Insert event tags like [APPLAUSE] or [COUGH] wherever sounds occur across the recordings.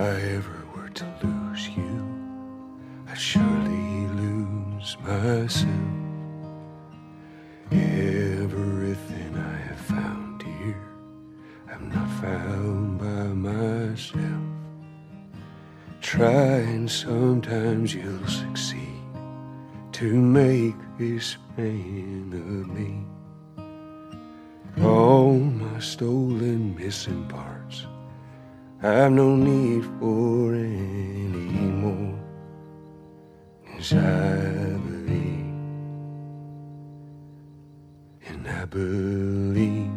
I ever were to lose you, I'd surely lose myself. Everything I have found here, I'm not found by myself. Try and sometimes you'll succeed to make this man of me. All my stolen missing parts I've no need for any more. Cause I believe, and I believe,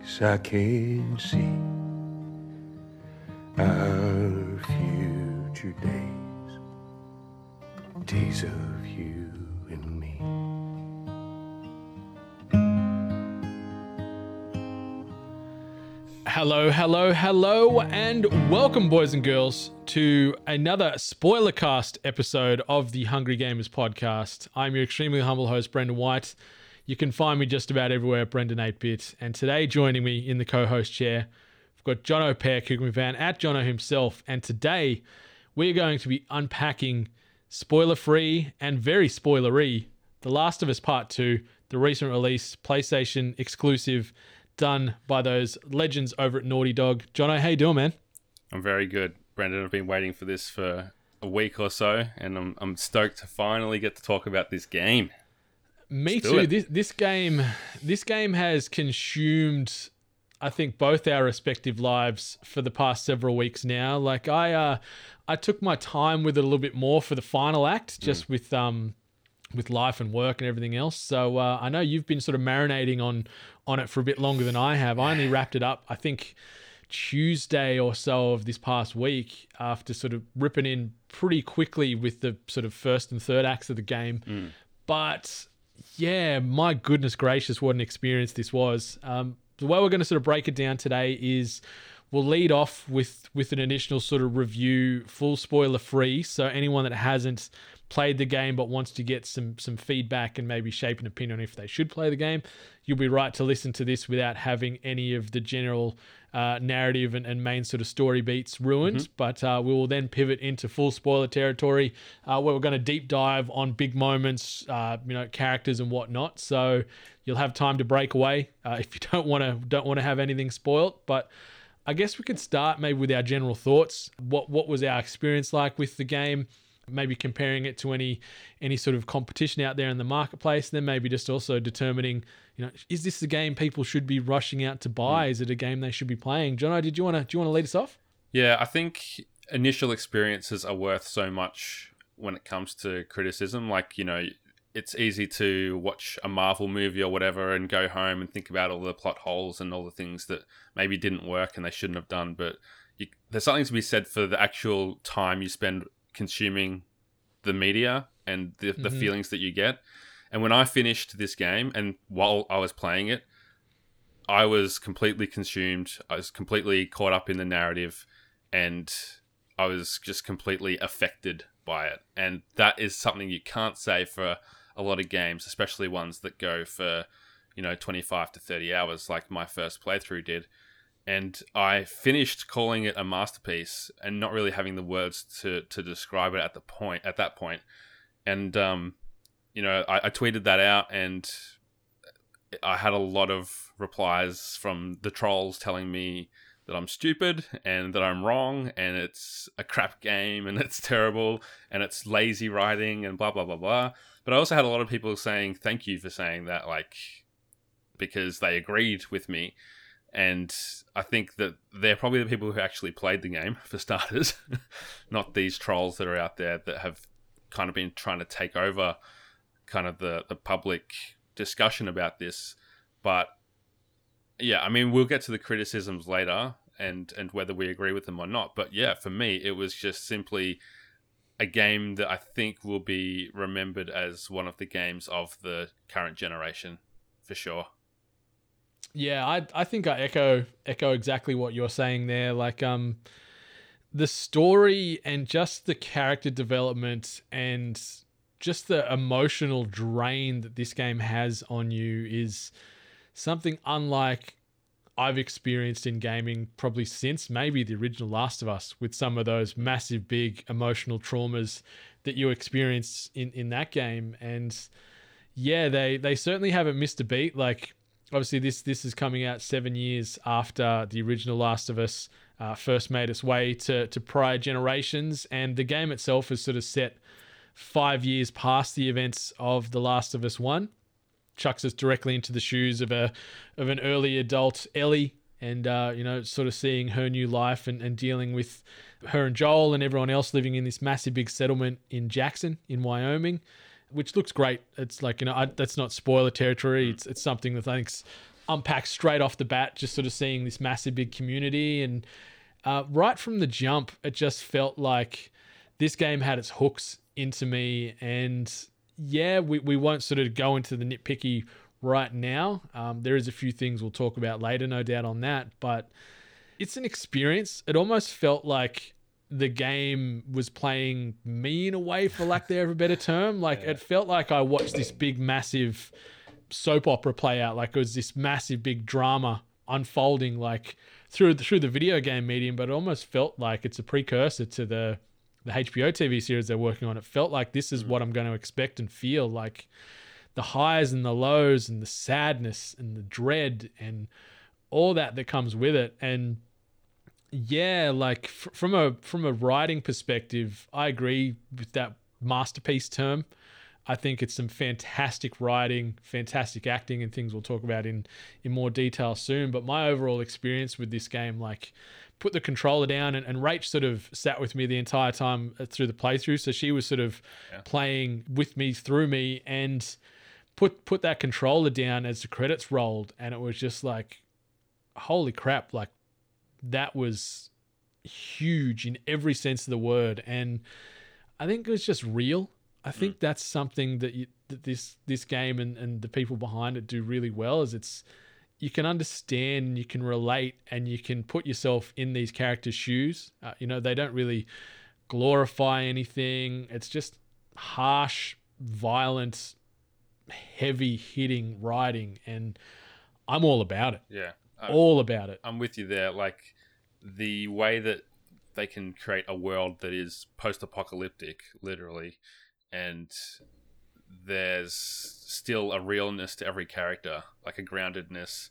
cause I can see our future days, days of you and me. Hello, hello, hello, and welcome, boys and girls, to another spoiler cast episode of the Hungry Gamers podcast. I'm your extremely humble host, Brendan White. You can find me just about everywhere at Brendan 8-Bit. And today, joining me in the co-host chair, we've got John Peck, who can at Jono himself. And today, we're going to be unpacking spoiler-free and very spoilery The Last of Us Part 2, the recent release, PlayStation exclusive, done by those legends over at Naughty Dog. Jono, how you doing, man? I'm very good, Brendan. I've been waiting for this for a week or so, and I'm, I'm stoked to finally get to talk about this game. Me Let's too. This this game this game has consumed I think both our respective lives for the past several weeks now. Like I uh I took my time with it a little bit more for the final act just with um with life and work and everything else. So uh, I know you've been sort of marinating on on it for a bit longer than I have. I only wrapped it up I think Tuesday or so of this past week after sort of ripping in pretty quickly with the sort of first and third acts of the game. But yeah, my goodness gracious, what an experience this was. Um, the way we're going to sort of break it down today is we'll lead off with with an initial sort of review, full spoiler free. So anyone that hasn't played the game but wants to get some some feedback and maybe shape an opinion if they should play the game, you'll be right to listen to this without having any of the general uh, narrative and, and main sort of story beats ruined. But uh, we will then pivot into full spoiler territory uh, where we're going to deep dive on big moments, uh, you know, characters and whatnot. So you'll have time to break away uh, if you don't want to don't want to have anything spoiled. But I guess we could start maybe with our general thoughts. What what was our experience like with the game? Maybe comparing it to any any sort of competition out there in the marketplace. and Then maybe just also determining, you know, is this the game people should be rushing out to buy? Mm. Is it a game they should be playing? Jono, did you want to do you want to lead us off? Yeah, I think initial experiences are worth so much when it comes to criticism. Like, you know, it's easy to watch a Marvel movie or whatever and go home and think about all the plot holes and all the things that maybe didn't work and they shouldn't have done. But you, there's something to be said for the actual time you spend consuming the media and the, the Mhm. feelings that you get. And when I finished this game and while I was playing it, I was completely consumed. I was completely caught up in the narrative and I was just completely affected by it. And that is something you can't say for a lot of games, especially ones that go for, you know, 25 to 30 hours like my first playthrough did. And I finished calling it a masterpiece and not really having the words to, to describe it at the point at that point. And um, you know, I, I tweeted that out and I had a lot of replies from the trolls telling me that I'm stupid and that I'm wrong and it's a crap game and [LAUGHS] it's terrible and it's lazy writing and blah blah blah blah. But I also had a lot of people saying thank you for saying that, like because they agreed with me. And I think that they're probably the people who actually played the game [LAUGHS] for starters, [LAUGHS] not these trolls that are out there that have kind of been trying to take over kind of the, the public discussion about this. But yeah, I mean, we'll get to the criticisms later and, and whether we agree with them or not. But yeah, for me, it was just simply a game that I think will be remembered as one of the games of the current generation for sure. Yeah, I I think I echo echo exactly what you're saying there. Like um the story and just the character development and just the emotional drain that this game has on you is something unlike I've experienced in gaming probably since maybe the original Last of Us with some of those massive, big emotional traumas that you experience in, in that game. And yeah, they, they certainly haven't missed a beat. Like, obviously, this, this is coming out seven years after the original Last of Us uh, first made its way to, to prior generations. And the game itself is sort of set five years past the events of The Last of Us 1 chucks us directly into the shoes of a of an early adult Ellie and uh, you know sort of seeing her new life and, and dealing with her and Joel and everyone else living in this massive big settlement in Jackson in Wyoming which looks great. It's like you know I, that's not spoiler territory. It's it's something that I think's unpacked straight off the bat just sort of seeing this massive big community. And uh, right from the jump it just felt like this game had its hooks into me. And yeah, we, we won't sort of go into the nitpicky right now. Um, there is a few things we'll talk about later, no doubt on that, but it's an experience. It almost felt like the game was playing me in a way, for lack of a better term. [LAUGHS] Like yeah. it felt like I watched this big, massive soap opera play out. Like it was this massive, big drama unfolding, like through the, through the video game medium. But it almost felt like it's a precursor to the the HBO TV series they're working on, it felt like this is mm. what I'm going to expect and feel like the highs and the lows and the sadness and the dread and all that that comes with it. And yeah, like f- from a from a writing perspective, I agree with that masterpiece term. I think it's some fantastic writing, fantastic acting, and things we'll talk about in in more detail soon. But my overall experience with this game, like put the controller down and, and Rach sort of sat with me the entire time uh, through the playthrough. So she was sort of yeah. playing with me through me and put put that controller down as the credits rolled and it was just like holy crap, like that was huge in every sense of the word. And I think it was just real. I think mm. that's something that, you, that this this game and, and the people behind it do really well is it's you can understand, you can relate, and you can put yourself in these characters' shoes. Uh, you know, they don't really glorify anything. It's just harsh, violent, heavy hitting writing, and I'm all about it. Yeah, I'm, all about it. I'm with you there. Like the way that they can create a world that is post-apocalyptic, literally, and there's still a realness to every character, like a groundedness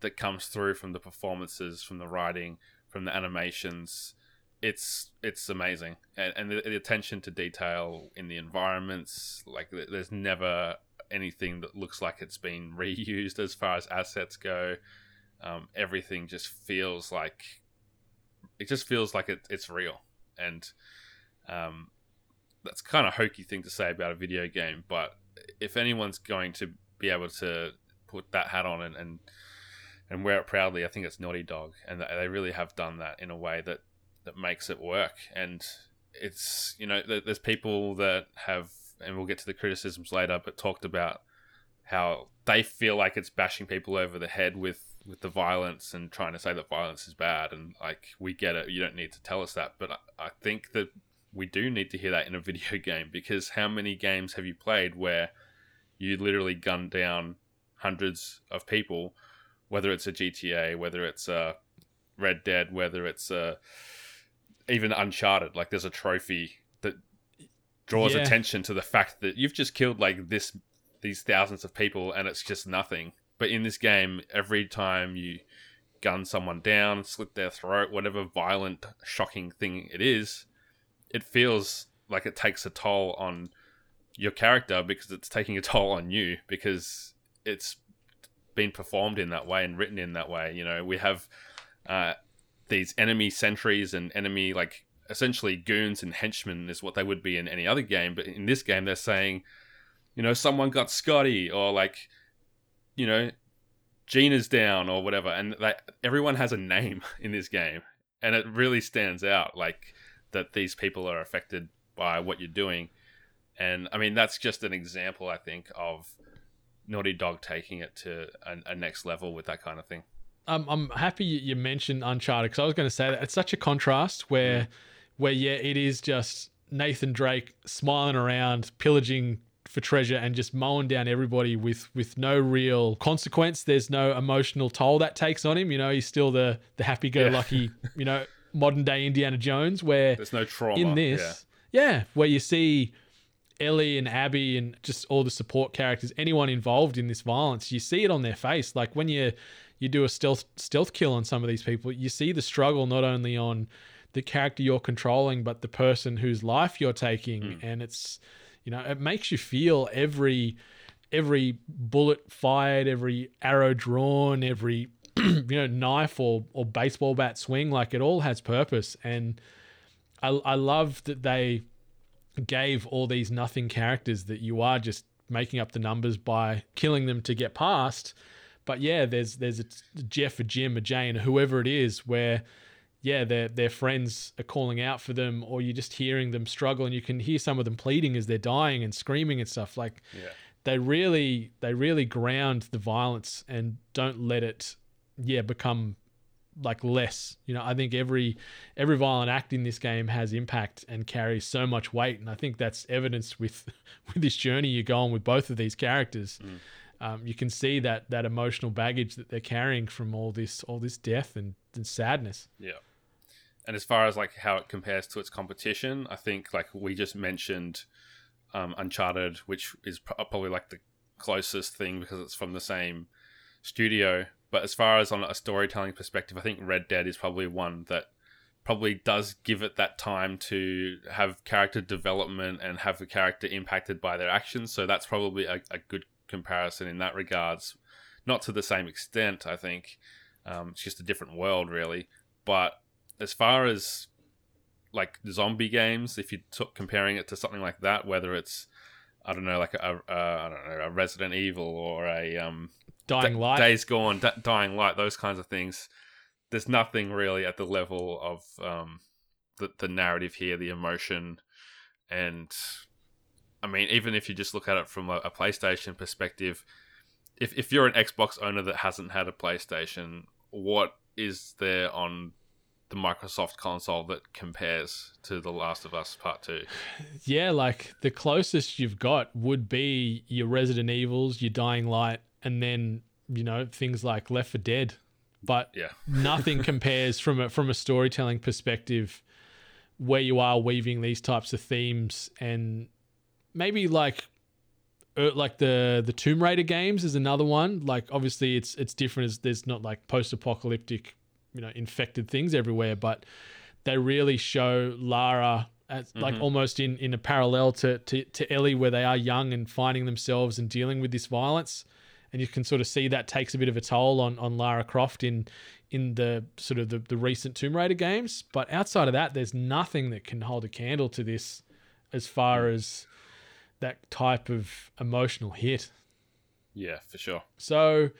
that comes through from the performances, from the writing, from the animations. It's it's amazing, and, and the, the attention to detail in the environments. Like there's never anything that looks like it's been [LAUGHS] reused as far as assets go. Um, everything just feels like it just feels like it, it's real, and um, that's kind of hokey thing to say about a video game, but if anyone's going to be able to put that hat on and, and and wear it proudly, I think it's Naughty Dog, and they really have done that in a way that that makes it work. And it's you know there's people that have, and we'll get to the criticisms later, but talked about how they feel like it's bashing people over the head with with the violence and trying to say that violence is bad and like we get it you don't need to tell us that but I, I think that we do need to hear that in a [LAUGHS] video game because how many games have you played where you literally gun down hundreds of people, whether it's a GTA, whether it's a Red Dead, whether it's a even Uncharted, like there's a trophy that draws yeah. attention to the fact that you've just killed like this these thousands of people and it's just nothing. But in this game, every time you gun someone down, slit their throat, whatever violent, shocking thing it is, it feels like it takes a toll on your character because it's taking a toll on you because it's been performed in that way and written in that way. You know, we have uh, these enemy sentries and enemy like essentially goons and henchmen is what they would be in any other game, but in this game they're saying, you know, someone got Scotty or like, you know, Gina's down or whatever, and that everyone has a name [LAUGHS] in this game, and it really stands out. Like that these people are affected by what you're doing. And I mean, that's just an example, I think, of Naughty Dog taking it to a, a next level with that kind of thing. Um, I'm happy you mentioned Uncharted because I was going to say that it's such a contrast where, yeah. where yeah, it is just Nathan Drake smiling around, pillaging for treasure and just mowing down everybody with with no real consequence. There's no emotional toll that takes on him. You know, he's still the the happy go lucky, [LAUGHS] you know, modern day Indiana Jones where There's no trauma. in this, yeah. where you see Ellie and Abby and just all the support characters, anyone involved in this violence, you see it on their face. Like when you you do a stealth stealth kill on some of these people, you see the struggle not only on the character you're controlling, but the person whose life you're taking, hmm. and it's you know it makes you feel every every bullet fired, every arrow drawn, every [CLEARS THROAT] you know knife or or baseball bat swing, like it all has purpose, and I I love that they gave all these nothing characters that you are just making up the numbers by killing them to get past. But yeah, there's there's a Jeff, a Jim, a Jane, whoever it is, where yeah, their their friends are calling out for them, or you're just hearing them struggle, and you can hear some of them pleading as they're dying and screaming and stuff. Like Yeah. they really they really ground the violence and don't let it yeah become like less you know i think every every violent act in this game has impact and carries so much weight and i think that's evidenced with [LAUGHS] with this journey you go on with both of these characters um, you can see that that emotional baggage that they're carrying from all this all this death and, and sadness Yeah. And as far as like how it compares to its competition, I think like we just mentioned um, Uncharted, which is pro- probably like the closest thing because it's from the same studio. But as far as on a storytelling perspective, I think Red Dead is probably one that probably does give it that time to have character development and have the character impacted by their actions. So that's probably a, a good comparison in that regards. Not to the same extent, I think. Um, it's just a different world, really. But as far as like zombie games, if you took comparing it to something like that, whether it's I don't know, like a, a I don't know, a Resident Evil or a um, dying Da- light Days Gone, D- Dying Light, those kinds of things. There's nothing really at the level of um, the the narrative here, the emotion, and I mean, even if you just look at it from a, a PlayStation perspective, if if you're an Xbox owner that hasn't had a PlayStation, what is there on the Microsoft console that compares to The Last of Us Part Two? Yeah, like the closest you've got would be your Resident Evils, your Dying Light, and then you know things like Left 4 Dead. But Yeah, [LAUGHS] nothing compares from a from a storytelling perspective where you are weaving these types of themes and maybe like uh, like the the Tomb Raider games is another one. Like obviously it's it's different as there's not like post apocalyptic, you know, infected things everywhere, but they really show Lara as like mm-hmm. almost in in a parallel to, to to Ellie where they are young and finding themselves and dealing with this violence. And you can sort of see that takes a bit of a toll on, on Lara Croft in in the sort of the, the recent Tomb Raider games. But outside of that, there's nothing that can hold a candle to this as far mm. as that type of emotional hit. yeah, for sure. So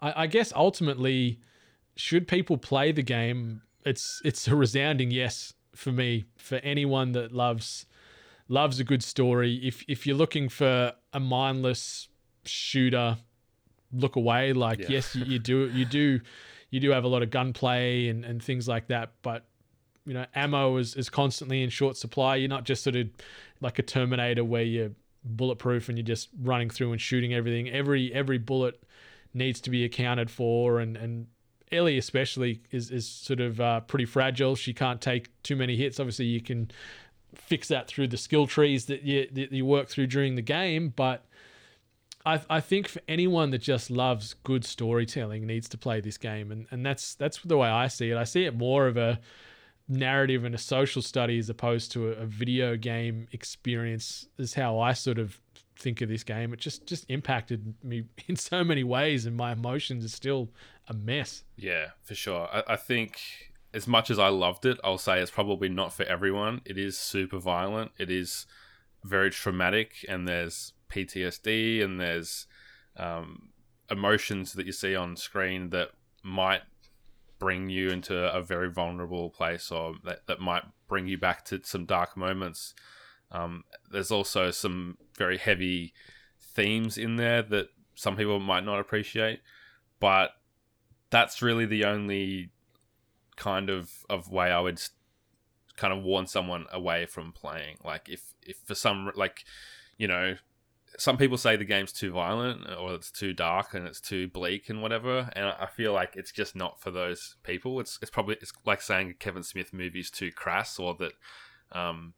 I, I guess ultimately, should people play the game? It's it's a resounding yes for me. For anyone that loves loves a good story. If if you're looking for a mindless shooter, look away. Like Yeah. yes, you, you do you do you do have a lot of gunplay and, and things like that, but you know, ammo is, is constantly in short supply. You're not just sort of like a Terminator where you're bulletproof and you're just running through and shooting everything. Every every bullet needs to be accounted for, and and Ellie especially is is sort of uh, pretty fragile. She can't take too many hits. Obviously, you can fix that through the skill trees that you that you work through during the game, but. I, I think for anyone that just loves good storytelling needs to play this game and, and that's that's the way I see it. I see it more of a narrative and a social study as opposed to a, a video game experience is how I sort of think of this game. It just just impacted me [LAUGHS] in so many ways and my emotions are still a mess. Yeah, for sure. I, I think as much as I loved it, I'll say it's probably not for everyone. It is super violent. It is very traumatic, and there's PTSD, and there's um, emotions that you see on screen that might bring you into a very vulnerable place, or that, that might bring you back to some dark moments. Um, there's also some very heavy themes in there that some people might not appreciate, but that's really the only kind of of way I would kind of warn someone away from playing. Like if if for some like you know some people say the game's too violent or it's too dark and it's too bleak and whatever, and I feel like it's just not for those people. It's it's probably it's like saying a Kevin Smith movie's too crass or that, um,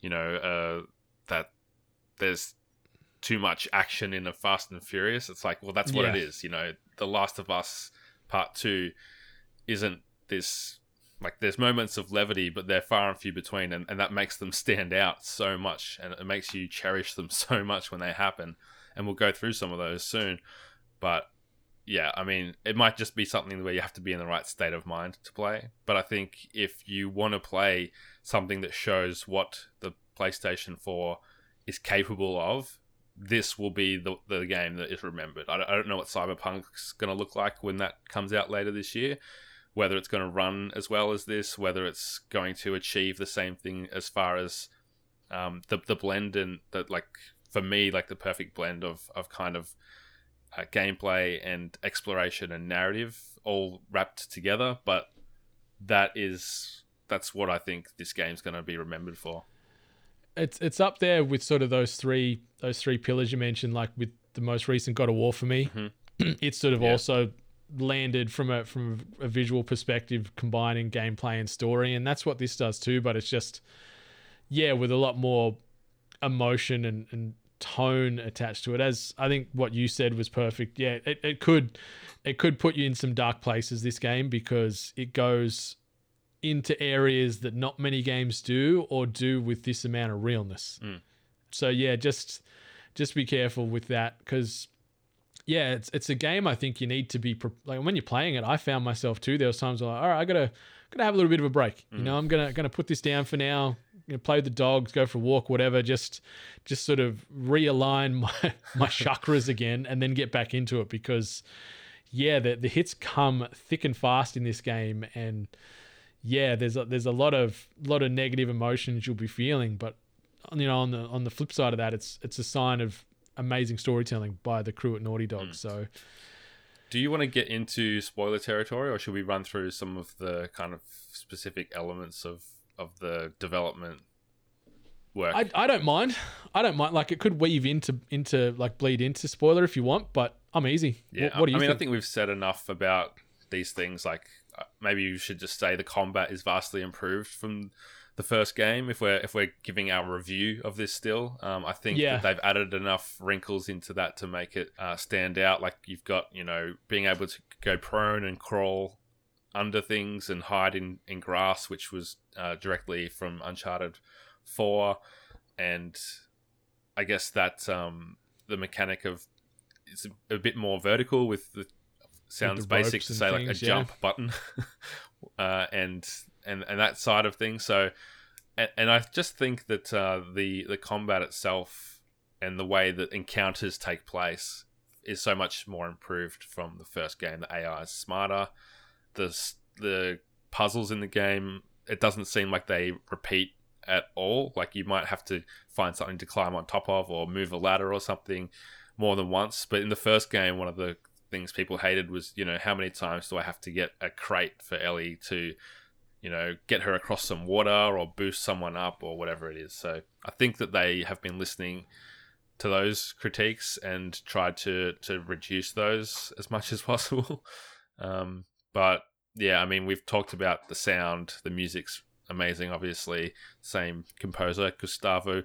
you know, uh, that there's too much action in a Fast and Furious. It's like, well, that's what Yeah. it is. You know, The Last of Us Part Two isn't this like there's moments of levity, but they're far and few between, and, and that makes them stand out so much, and it makes you cherish them [LAUGHS] so much when they happen. And we'll go through some of those soon, but yeah, I mean, it might just be something where you have to be in the right state of mind to play. But I think if you want to play something that shows what the PlayStation 4 is capable of, this will be the, the game that is remembered. I don't, I don't know what Cyberpunk's going to look like when that comes out later this year, whether it's going to run as well as this, whether it's going to achieve the same thing as far as um, the, the blend and that, like, for me, like the perfect blend of, of kind of uh, gameplay and exploration and narrative all wrapped together. But that is that's what I think this game's going to be remembered for. It's it's up there with sort of those three those three pillars you mentioned, like with the most recent God of War for me. Mm-hmm. [CLEARS THROAT] it's sort of Yeah. also landed from a from a visual perspective, combining gameplay and story, and that's what this does too. But it's just yeah, with a lot more emotion and, and tone attached to it. As I think what you said was perfect. Yeah, it, it could it could put you in some dark places this game because it goes into areas that not many games do or do with this amount of realness. Mm. So yeah, just just be careful with that because yeah, it's it's a game I think you need to be pre- like when you're playing it. I found myself too. There was times where like, all right, I gotta gotta have a little bit of a break. You know, I'm gonna gonna put this down for now. You know, play with the dogs, go for a walk, whatever. Just just sort of realign my [LAUGHS] my [LAUGHS] chakras again, and then get back into it because yeah, the the hits come thick and fast in this game, and yeah, there's a, there's a lot of lot of negative emotions you'll be feeling, but you know on the on the flip side of that, it's it's a sign of amazing storytelling by the crew at Naughty Dog. Mm. So Do you want to get into spoiler territory, or should we run through some of the kind of specific elements of of the development work? I, I don't mind. I don't mind. Like it could weave into into like bleed into spoiler if you want, but I'm easy. Yeah, What, what do you I mean, think? I think we've said enough about these things. Like, maybe you should just say the combat is vastly improved from the first game. If we're if we're giving our review of this still, um, I think Yeah. that they've added enough wrinkles into that to make it uh, stand out. Like you've got you know being able to go prone and crawl under things and hide in in grass, which was uh, directly from Uncharted Four, and I guess that um, the mechanic of it's a, a bit more vertical with the sounds basic to say like a things, yeah. jump button. [LAUGHS] Uh, and and and that side of things. So and, and I just think that uh, the the combat itself and the way that encounters take place is so much more improved from the first game. The AI is smarter. The the puzzles in the game it doesn't seem like they repeat at all. Like you might have to find something to climb on top of or move a ladder or something more than once. But in the first game, one of the things people hated was, you know, how many times do I have to get a crate for Ellie to, you know, get her across some water or boost someone up or whatever it is. So I think that they have been listening to those critiques and tried to to reduce those as much as [LAUGHS] possible. Um, but yeah, I mean, we've talked about the sound, the music's amazing, obviously. Same composer, Gustavo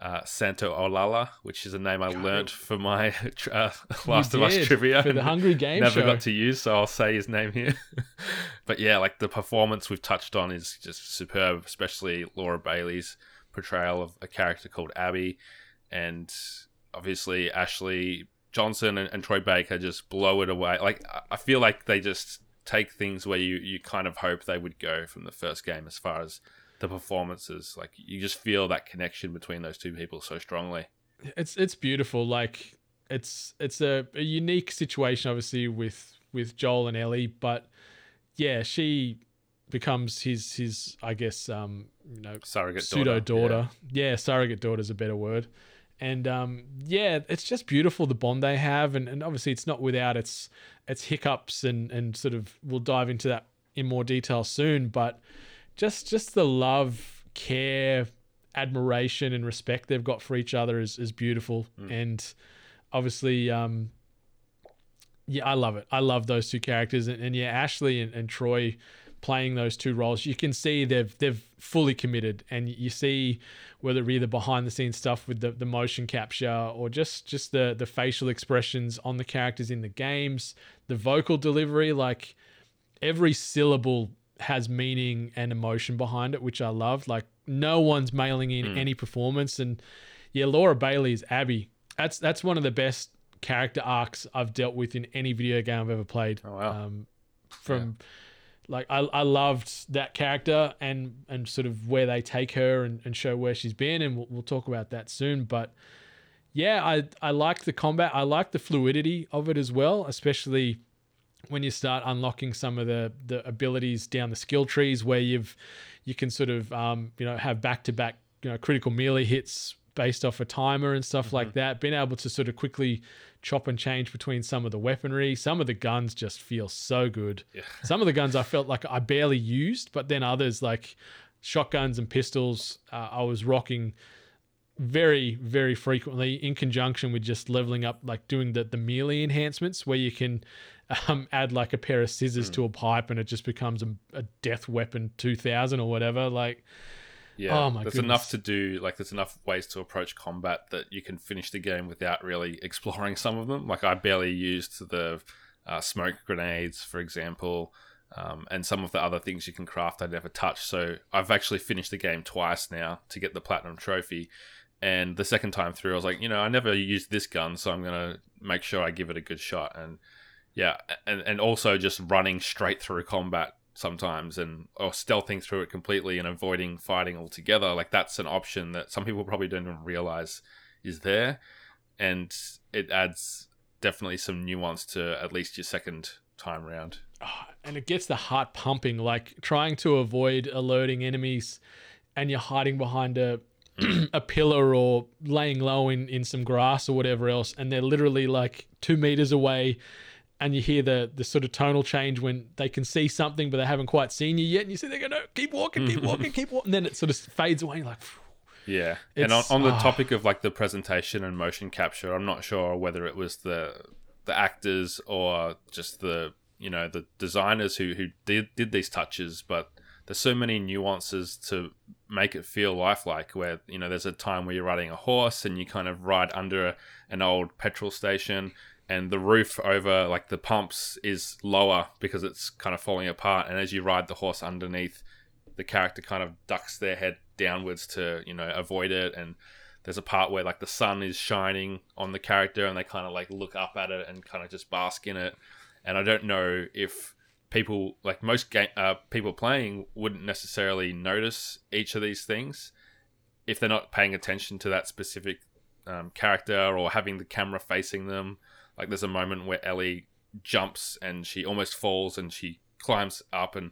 uh, Santaolalla, which is a name I learnt for my [LAUGHS] uh, Last of Us trivia. for the Hungry [LAUGHS] Game Never Show. got to use, so I'll say his name here. [LAUGHS] but yeah, like the performance we've touched on is just superb, especially Laura Bailey's portrayal of a character called Abby, and obviously Ashley Johnson and, and Troy Baker just blow it away. Like I- I feel like they just take things where you you kind of hope they would go from the first game as far as the performances. Like you just feel that connection between those two people so strongly. it's it's beautiful. Like it's it's a, a unique situation, obviously with with Joel and Ellie, but yeah, she becomes his his I guess um you know Surrogate pseudo daughter. daughter. Yeah. surrogate daughter is a better word. And um, yeah, it's just beautiful the bond they have, and, and obviously it's not without its its hiccups and and sort of we'll dive into that in more detail soon. But just just the love, care, admiration and respect they've got for each other is is beautiful, and obviously, um, yeah, I love it. I love those two characters, and, and yeah, Ashley and, and Troy playing those two roles, you can see they've they've fully committed, and you see whether it be the behind the scenes stuff with the, the motion capture or just just the the facial expressions on the characters in the games, the vocal delivery, like every syllable has meaning and emotion behind it, which I love. Like no one's mailing in any performance, and yeah, Laura Bailey's Abby. That's that's one of the best character arcs I've dealt with in any video game I've ever played. Oh, wow. Um, from like I, I loved that character and and sort of where they take her and, and show where she's been and we'll, we'll talk about that soon but yeah I I like the combat I like the fluidity of it as well especially when you start unlocking some of the the abilities down the skill trees where you've you can sort of um, you know have back to back you know critical melee hits based off a timer and stuff like that being able to sort of quickly chop and change between some of the weaponry. Some of the guns just feel so good. [LAUGHS] Some of the guns I felt like I barely used but then others like shotguns and pistols uh, I was rocking very very frequently in conjunction with just leveling up like doing the the melee enhancements where you can um, add like a pair of scissors to a pipe and it just becomes a, a death weapon 2000 or whatever like Yeah, Oh my there's goodness. enough to do. Like, there's enough ways to approach combat that you can finish the game without really [LAUGHS] exploring some of them. Like, I barely used the uh, smoke grenades, for example, um, and some of the other things you can craft I never touched. So I've actually finished the game twice now to get the platinum trophy. And the second time through, I was like, you know, I never used this gun, so I'm gonna make sure I give it a good shot. And yeah, and and also just running straight through combat sometimes and or stealthing through it completely and avoiding fighting altogether. Like that's an option that some people probably don't even realize is there. And it adds definitely some nuance to at least your second time round. Ah, and it gets the heart pumping like trying to avoid alerting enemies and you're hiding behind a [CLEARS THROAT] a pillar or laying low in in some grass or whatever else and they're literally like 2 meters away and you hear the the sort of tonal change when they can see something but they haven't quite seen you yet and you see they're going to keep walking keep [LAUGHS] walking keep walking and then it sort of fades away and you're like "Phew." Yeah, and on, on the ah. topic of like the presentation and motion capture, I'm not sure whether it was the the actors or just the you know the designers who who did did these touches, but there's so many nuances to make it feel lifelike. Where you know there's a time where you're riding a horse and you kind of ride under a, an old petrol station. And the roof over like the pumps is lower because it's kind of falling apart. And as you ride the horse underneath, the character kind of ducks their head downwards to you know avoid it. And there's a part where like the sun is shining on the character and they kind of like look up at it and kind of just bask in it. And i don't know if people like most game uh, people playing wouldn't necessarily notice each of these things if they're not paying attention to that specific um, character or having the camera facing them like there's a moment where ellie jumps and she almost falls and she climbs up and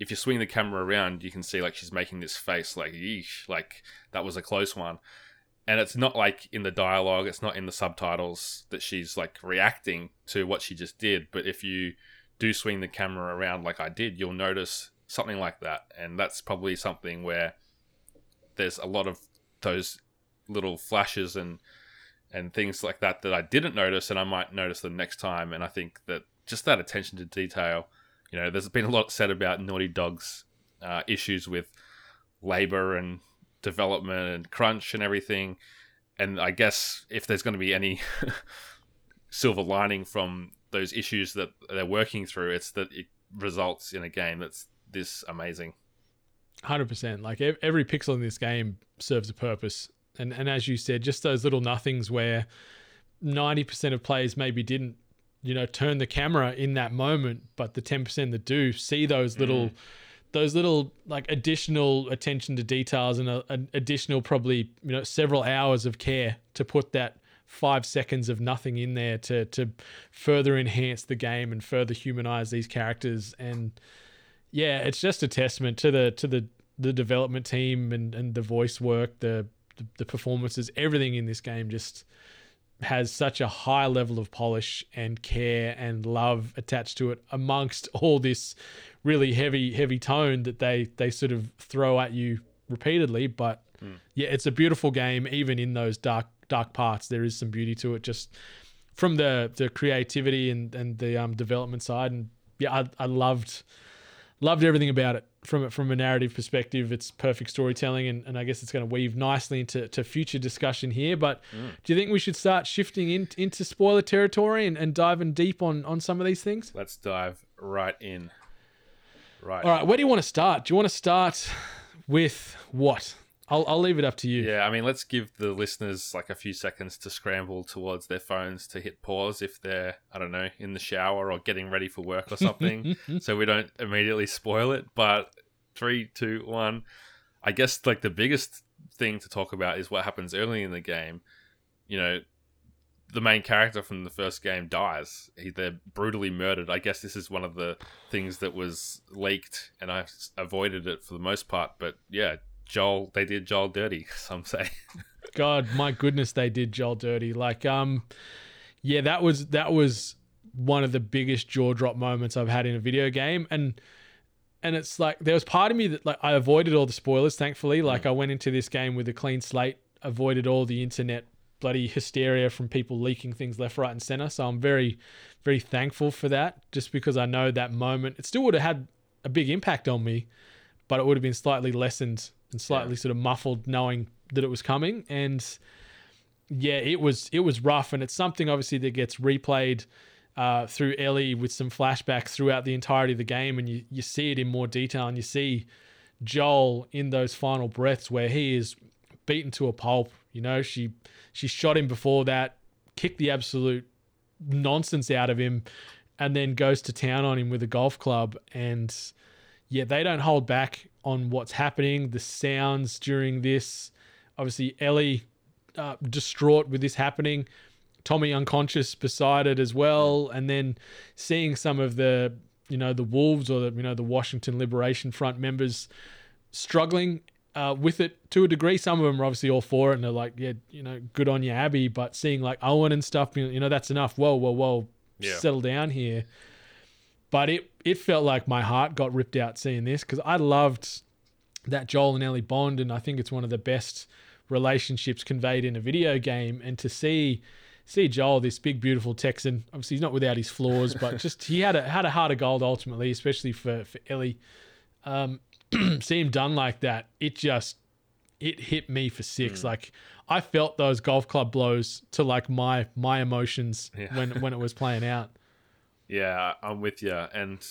if you swing the camera around, you can see like she's making this face, like yeesh, like that was a close one. And it's not like in the dialogue, it's not in the subtitles that she's like reacting to what she just did. But if you do swing the camera around like I did, you'll notice something like that. And that's probably something where there's a lot of those little flashes and and things like that that I didn't notice and I might notice them next time. And I think that just that attention to detail you know, there's been a lot said about Naughty Dog's uh, issues with labor and development and crunch and everything. And I guess if there's going to be any [LAUGHS] silver lining from those issues that they're working through, it's that it results in a game that's this amazing. Hundred percent. Like every pixel in this game serves a purpose, and and as you said, just those little nothings where ninety percent of players maybe didn't, you know, turn the camera in that moment, but the ten percent that do see those mm. little, those little like additional attention to details and a, an additional probably you know several hours of care to put that five seconds of nothing in there to to further enhance the game and further humanize these characters. And yeah, it's just a testament to the to the the development team and and the voice work, the the, the performances, everything in this game just has such a high level of polish and care and love attached to it amongst [LAUGHS] all this really heavy heavy tone that they they sort of throw at you repeatedly but yeah, it's a beautiful game. Even in those dark dark parts, there is some beauty to it. Just from the the creativity and and the um, development side, and yeah, I, I loved loved everything about it from it from a narrative perspective. It's perfect storytelling, and, and I guess it's going to weave nicely into to future discussion here. But mm. do you think we should start shifting in, into spoiler territory and, and diving deep on on some of these things? Let's dive right in. Right. All right, where do you want to start? Do you want to start with what? I'll, I'll leave it up to you. Yeah, I mean, let's give the listeners like a few seconds to scramble towards their phones to hit pause if they're, I don't know, in the shower or getting ready for work or something, [LAUGHS] so we don't immediately spoil it. But three, two, one. I guess like the biggest thing to talk about is what happens early in the game. You know, the main character from the first game dies. He, they're brutally murdered. I guess this is one of the things that was leaked, and I avoided it for the most part. But yeah, Joel, they did Joel dirty. [LAUGHS] Some say. God, my goodness, they did Joel dirty. Like, um, yeah, that was that was one of the biggest jaw drop moments I've had in a video game, and and it's like there was part of me that like I avoided all the spoilers. Thankfully, like I went into this game with a clean slate, avoided all the internet bloody hysteria from people leaking things left, right, and center. So I'm very, very thankful for that. Just because I know that moment, it still would have had a big impact on me, but it would have been slightly lessened and slightly sort of muffled knowing that it was coming. And yeah, it was it was rough, and it's something obviously that gets replayed uh, through Ellie with some flashbacks throughout the entirety of the game, and you you see it in more detail, and you see Joel in those final breaths where he is beaten to a pulp. You know, she she shot him before that, kicked the absolute nonsense out of him, and then goes to town on him with a golf club. And yeah, they don't hold back on what's happening. The sounds during this, obviously Ellie uh, distraught with this happening. Tommy unconscious beside it as well, and then seeing some of the you know the wolves or the you know the Washington Liberation Front members struggling uh, with it to a degree. Some of them are obviously all for it, and they're like, yeah, you know, good on you, Abby. But seeing like Owen and stuff, you know, that's enough. Whoa, whoa, whoa, Yeah. settle down here. But it it felt like my heart got ripped out seeing this because I loved that Joel and Ellie bond, and I think it's one of the best relationships conveyed in a video game. And to see see Joel, this big beautiful Texan, obviously he's not without his flaws, but [LAUGHS] just he had a had a heart of gold ultimately, especially for for Ellie. Um, [CLEARS THROAT] see him done like that, it just it hit me for six. Like I felt those golf club blows to like my my emotions Yeah. when when it was playing out. Yeah, I'm with you. And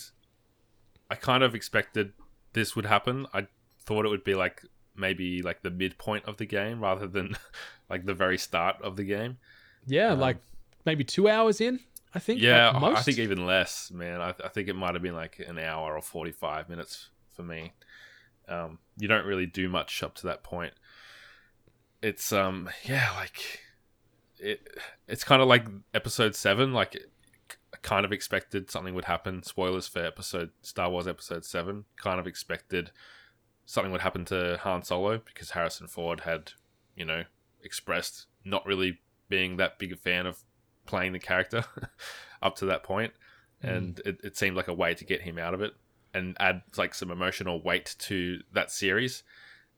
I kind of expected this would happen. I thought it would be like maybe like the midpoint of the game rather than [LAUGHS] like the very start of the game. Yeah, like maybe two hours in, I think. Yeah, I- think even less, man. I, I think it might have been like an hour or 45 minutes for me. Um, you don't really do much up to that point. It's um, yeah, like it. It's kind of like episode seven. Like, kind of expected something would happen. Spoilers for episode Star Wars episode seven. Kind of expected something would happen to Han Solo because Harrison Ford had, you know, expressed not really being that big a fan of playing the character [LAUGHS] up to that point, hmm. and it, it seemed like a way to get him out of it and add like some emotional weight to that series.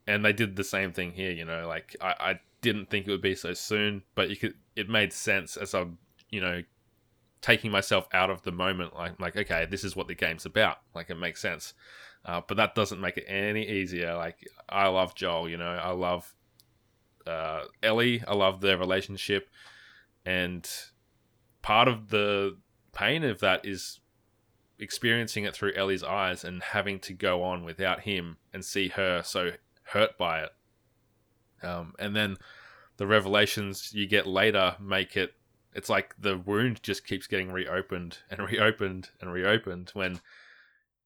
And they did the same thing here, you know. Like I, I didn't think it would be so soon, but you could. It made sense as I'm, you know, taking myself out of the moment. Like, like okay, this is what the game's about. Like it makes sense. Uh, but that doesn't make it any easier. Like I love Joel, you know, I love uh, Ellie, I love their relationship, and part of the pain of that is experiencing it through Ellie's eyes and having to go on without him and see her so hurt by it. Um, and then the revelations you get later make it. It's like the wound just keeps getting reopened and [LAUGHS] reopened and reopened when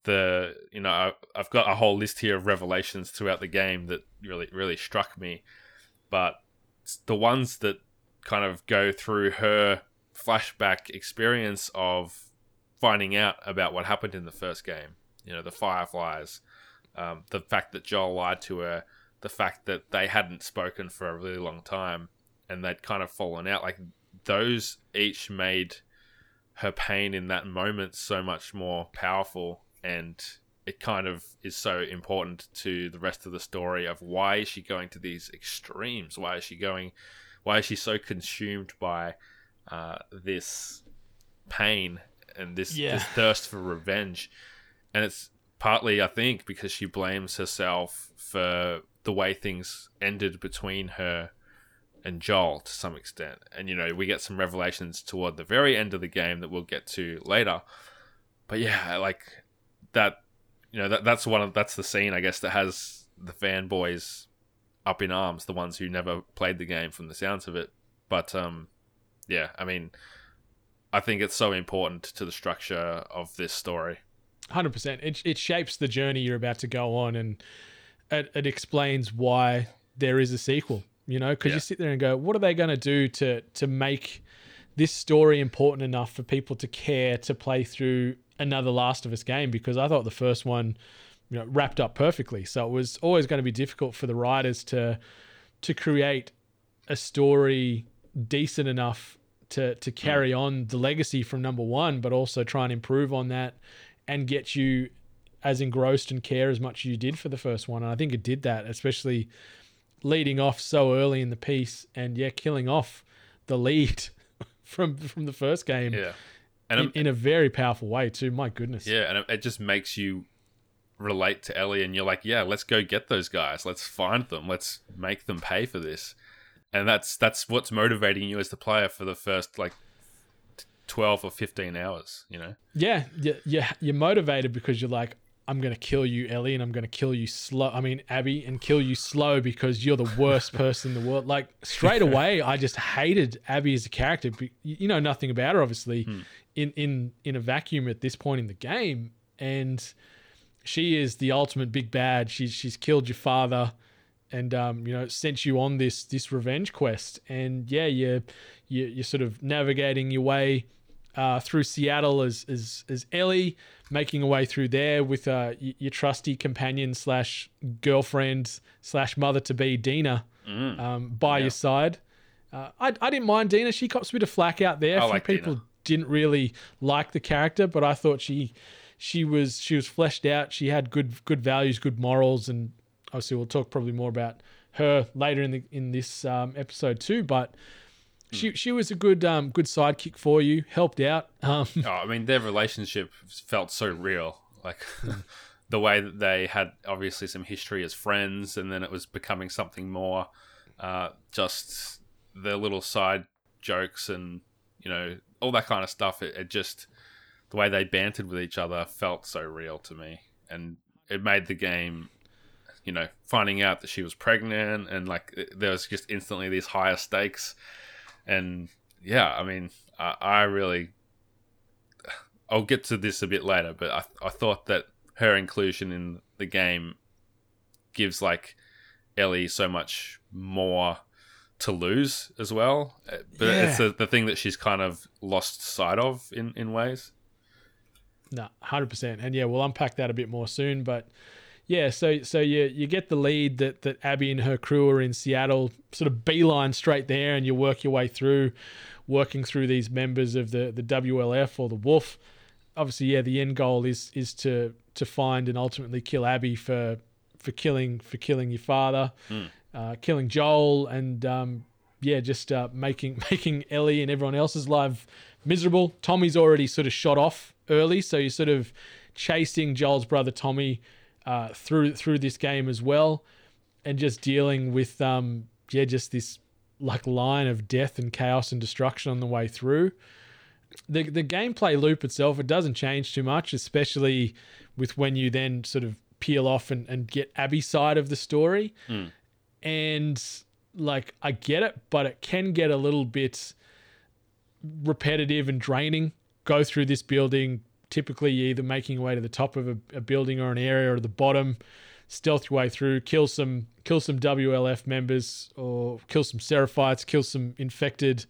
the you know I've got a whole list here of revelations throughout the game that really really struck me, but the ones that kind of go through her flashback experience of finding out about what happened in the first game. You know, the Fireflies, um, the fact that Joel lied to her, the fact that they hadn't spoken for a really long time and they'd kind of fallen out. Like those each made her pain in that moment so much more powerful and it kind of is so important to the rest of the story of why is she going to these extremes? Why is she going? Why is she so consumed by uh, this pain and this, Yeah. this thirst for revenge? And it's partly, I think, because she blames herself for the way things ended between her and Joel to some extent. And you know, we get some revelations toward the very end of the game that we'll get to later. But yeah, like that you know, that that's one of that's the scene I guess that has the fanboys up in arms, the ones who never played the game from the sounds of it. But um yeah, I mean I think it's so important to the structure of this story. Hundred percent. It it shapes the journey you're about to go on, and it, it explains why there is a sequel. You know, because Yeah. you sit there and go, what are they going to do to to make this story important enough for people to care to play through another Last of Us game? Because I thought the first one, you know, wrapped up perfectly. So it was always going to be difficult for the writers to to create a story decent enough to to mm. carry on the legacy from number one, but also try and improve on that and get you as engrossed and care as much as you did for the first one. And I think it did that, especially leading off so early in the piece and yeah, killing off the lead [LAUGHS] from from the first game Yeah. And in, in a very powerful way too. My goodness. Yeah, and it, it just makes you relate to Ellie, and you're like, yeah, let's go get those guys. Let's find them. Let's make them pay for this. And that's that's what's motivating you as the player for the first like twelve or fifteen hours. You know. Yeah, yeah, yeah. You're motivated because you're like, I'm gonna kill you, Ellie, and I'm gonna kill you slow. I mean, Abby, and kill you slow because you're the worst [LAUGHS] person in the world. Like straight away, I just hated Abby as a character. You know nothing about her, obviously, in in in a vacuum at this point in the game, and she is the ultimate big bad. She's she's killed your father, and um, you know sent you on this this revenge quest. And yeah, you you you're sort of navigating your way uh, through Seattle as as as Ellie, making her way through there with uh, y- your trusty companion slash girlfriend slash mother to be Dina um, by your side. Uh, I, I didn't mind Dina. She cops a bit of flack out there. I A few like people Dina. didn't really like the character, but I thought she she was she was fleshed out. She had good good values, good morals, and obviously we'll talk probably more about her later in the in this um, episode too. But she she was a good um, good sidekick for you. Helped out. Um, Oh, I mean, their relationship felt so real. Like [LAUGHS] the way that they had obviously some history as friends, and then it was becoming something more. Uh, just their little side jokes and you know all that kind of stuff. It, it just the way they bantered with each other felt so real to me, and it made the game. You know, finding out that she was pregnant, and like there was just instantly these higher stakes, and yeah, I mean, I, I really I'll get to this a bit later, but I, I thought that her inclusion in the game gives like Ellie so much more to lose as well. Uh, But it's Yeah. the, the thing that she's kind of lost sight of in, in ways. No, hundred percent. And yeah, we'll unpack that a bit more soon. But yeah, so so you you get the lead that that Abby and her crew are in Seattle, sort of beeline straight there, and you work your way through, working through these members of the the WLF or the Wolf. Obviously, yeah, the end goal is is to to find and ultimately kill Abby for for killing for killing your father, uh, killing Joel, and um, yeah, just uh, making [LAUGHS] making Ellie and everyone else's life miserable. Tommy's already sort of shot off early, so you're sort of chasing Joel's brother Tommy uh, through through this game as well, and just dealing with um yeah just this like line of death and chaos and destruction on the way through. The the gameplay loop itself it doesn't change too much, especially with when you then sort of peel off and, and get Abby's side of the story. And like I get it, but it can get a little bit repetitive and draining. Go through this building, typically you're either making your way to the top of a, a building or an area or the bottom, stealth your way through, kill some kill some WLF members or kill some Seraphites, kill some infected.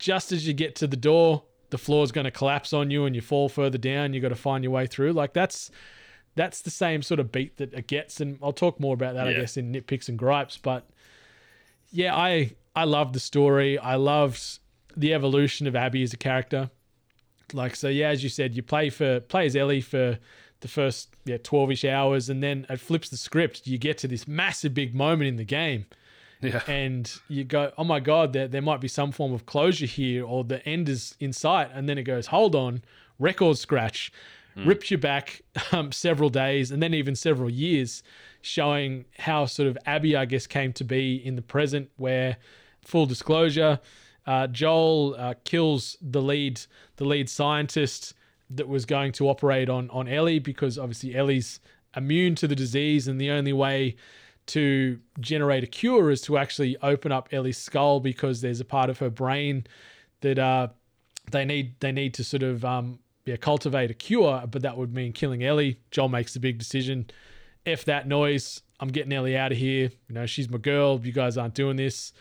Just as you get to the door, the floor's going to collapse on you and you fall further down. You've got to find your way through. Like that's that's the same sort of beat that it gets, and I'll talk more about that, I guess, in nitpicks and gripes. But yeah, I I loved the story. I loved the evolution of Abby as a character. Like so, yeah, as you said, you play for play as Ellie for the first yeah 12ish hours and then it flips the script. You get to this massive big moment in the game. Yeah. and you go oh my god there, there might be some form of closure here or the end is in sight. And then it goes hold on record scratch rips you back [LAUGHS] um, several days and then even several years showing how sort of abby i guess came to be in the present where full disclosure uh, joel uh, kills the lead the lead scientist that was going to operate on on ellie because obviously ellie's immune to the disease and the only way to generate a cure is to actually open up Ellie's skull because there's a part of her brain that uh, they need they need to sort of um, yeah, cultivate a cure, but that would mean killing Ellie. Joel makes the big decision. F that noise. I'm getting Ellie out of here. You know, she's my girl. You guys aren't doing this.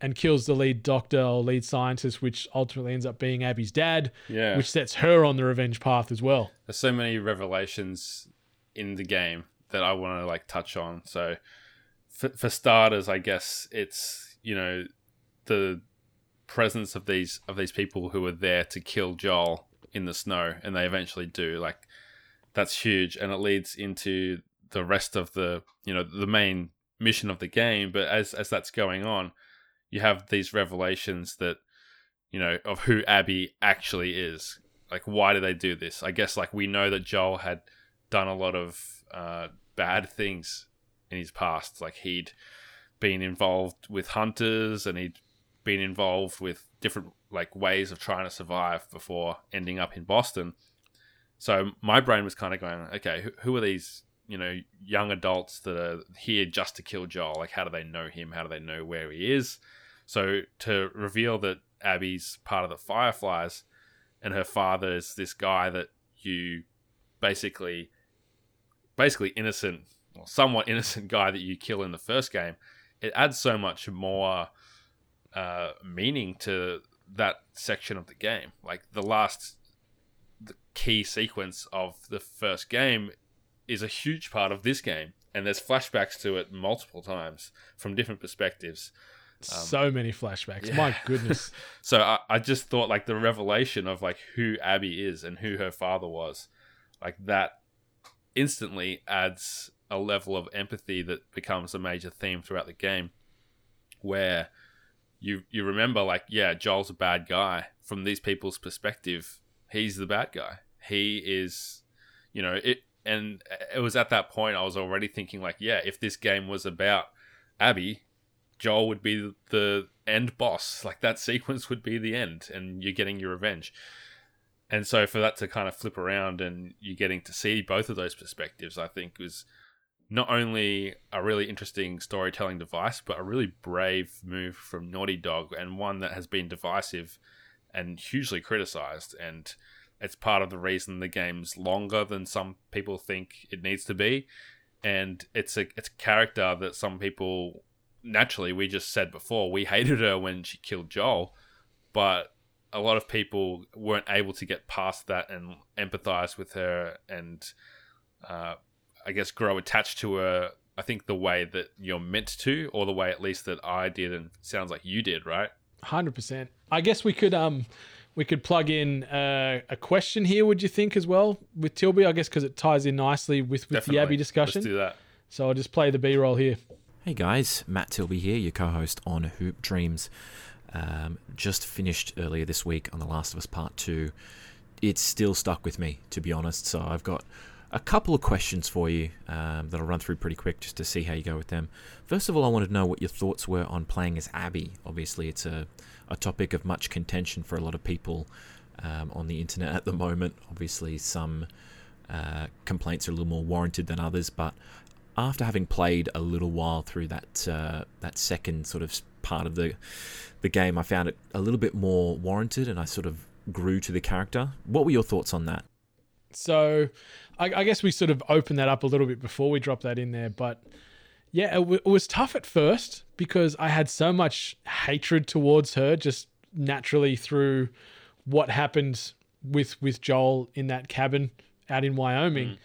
And kills the lead doctor or lead scientist, which ultimately ends up being Abby's dad, Yeah. which sets her on the revenge path as well. There's so many revelations in the game that I want to like touch on. So, for, for starters, I guess it's you know the presence of these of these people who are there to kill Joel in the snow, and they eventually do. Like that's huge, and it leads into the rest of the you know the main mission of the game. But as as that's going on, you have these revelations that you know of who Abby actually is. Like, why do they do this? I guess like we know that Joel had done a lot of uh, bad things in his past. Like he'd been involved with hunters and he'd been involved with different like ways of trying to survive before ending up in Boston. So my brain was kind of going, okay, who, who are these, you know, young adults that are here just to kill Joel? Like, how do they know him? How do they know where he is? So to reveal that Abby's part of the Fireflies and her father is this guy that you basically, basically innocent, or somewhat [LAUGHS] innocent guy that you kill in the first game, it adds so much more uh, meaning to that section of the game. Like the last the key sequence of the first game is a huge part of this game, and there's flashbacks to it multiple times from different perspectives. Um, so many flashbacks. yeah. My goodness. [LAUGHS] So I, I just thought like the revelation of like who Abby is and who her father was, like that instantly adds a level of empathy that becomes a major theme throughout the game where you you remember like yeah Joel's a bad guy from these people's perspective he's the bad guy he is you know it and it was at that point I was already thinking like yeah if this game was about Abby Joel would be the end boss like that [LAUGHS] sequence would be the end and you're getting your revenge and so for that to kind of flip around and you're getting to see both of those perspectives I think was not only a really interesting storytelling device, but a really brave move from Naughty Dog and one that has been divisive and hugely criticized. And it's part of the reason the game's longer than some people think it needs to be. And it's a it's a character that some people naturally we just said before we hated her when she killed Joel, but a lot of people weren't able to get past that and empathize with her and uh, I guess grow attached to her. I think the way that you're meant to, or the way at least that I did, and sounds like you did, right? Hundred percent. I guess we could um we could plug in uh, a question here. Would you think as well with Tilby? I guess because it ties in nicely with with the Abby discussion. Let's do that. So I'll just play the B roll here. Hey guys, Matt Tilby here, your co host on Hoop Dreams. Um, just finished earlier this week on The Last of Us Part 2. It's still stuck with me, to be honest. So I've got a couple of questions for you um, that I'll run through pretty quick just to see how you go with them. First of all, I wanted to know what your thoughts were on playing as Abby. Obviously, it's a, a topic of much contention for a lot of people um, on the internet at the moment. Obviously, some uh, complaints are a little more warranted than others, but after having played a little while through that uh, that second sort of part of the the game, I found it a little bit more warranted, and I sort of grew to the character. What were your thoughts on that? So I, I guess we sort of opened that up a little bit before we dropped that in there, but yeah, it, w- it was tough at first because I had so much hatred towards her just naturally through what happened with with Joel in that cabin out in Wyoming.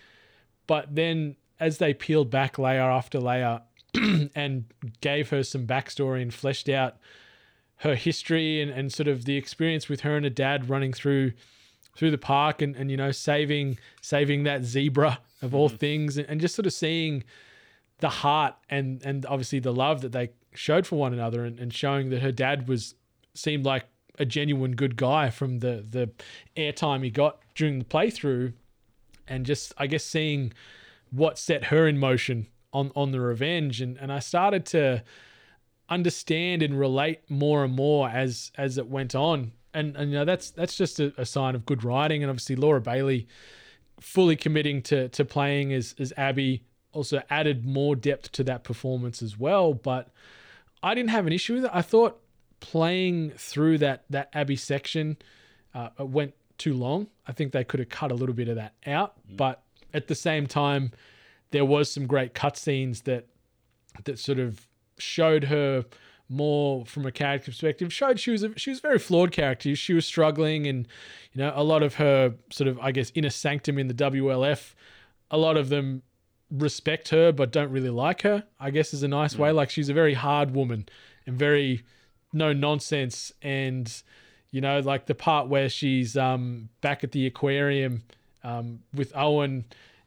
But then as they peeled back layer after layer [CLEARS THROAT] and gave her some backstory and fleshed out her history and, and sort of the experience with her and her dad running through through the park and, and you know saving saving that zebra of all mm-hmm. things and, and just sort of seeing the heart and and obviously the love that they showed for one another and, and showing that her dad was seemed like a genuine good guy from the the airtime he got during the playthrough and just I guess seeing what set her in motion on on the revenge. And and I started to understand and relate more and more as as it went on. And and you know that's that's just a, a sign of good writing. And obviously Laura Bailey fully committing to to playing as as Abby also added more depth to that performance as well. But I didn't have an issue with it. I thought playing through that that Abby section uh, went too long. I think they could have cut a little bit of that out but at the same time there was some great cutscenes that that sort of showed her more from a character perspective. Showed she was a, she was a very flawed character. She was struggling, and you know a lot of her sort of I guess inner sanctum in the WLF. A lot of them respect her but don't really like her. I guess is a nice way. Like she's a very hard woman and very no nonsense and you know like the part where she's um back at the aquarium um with Owen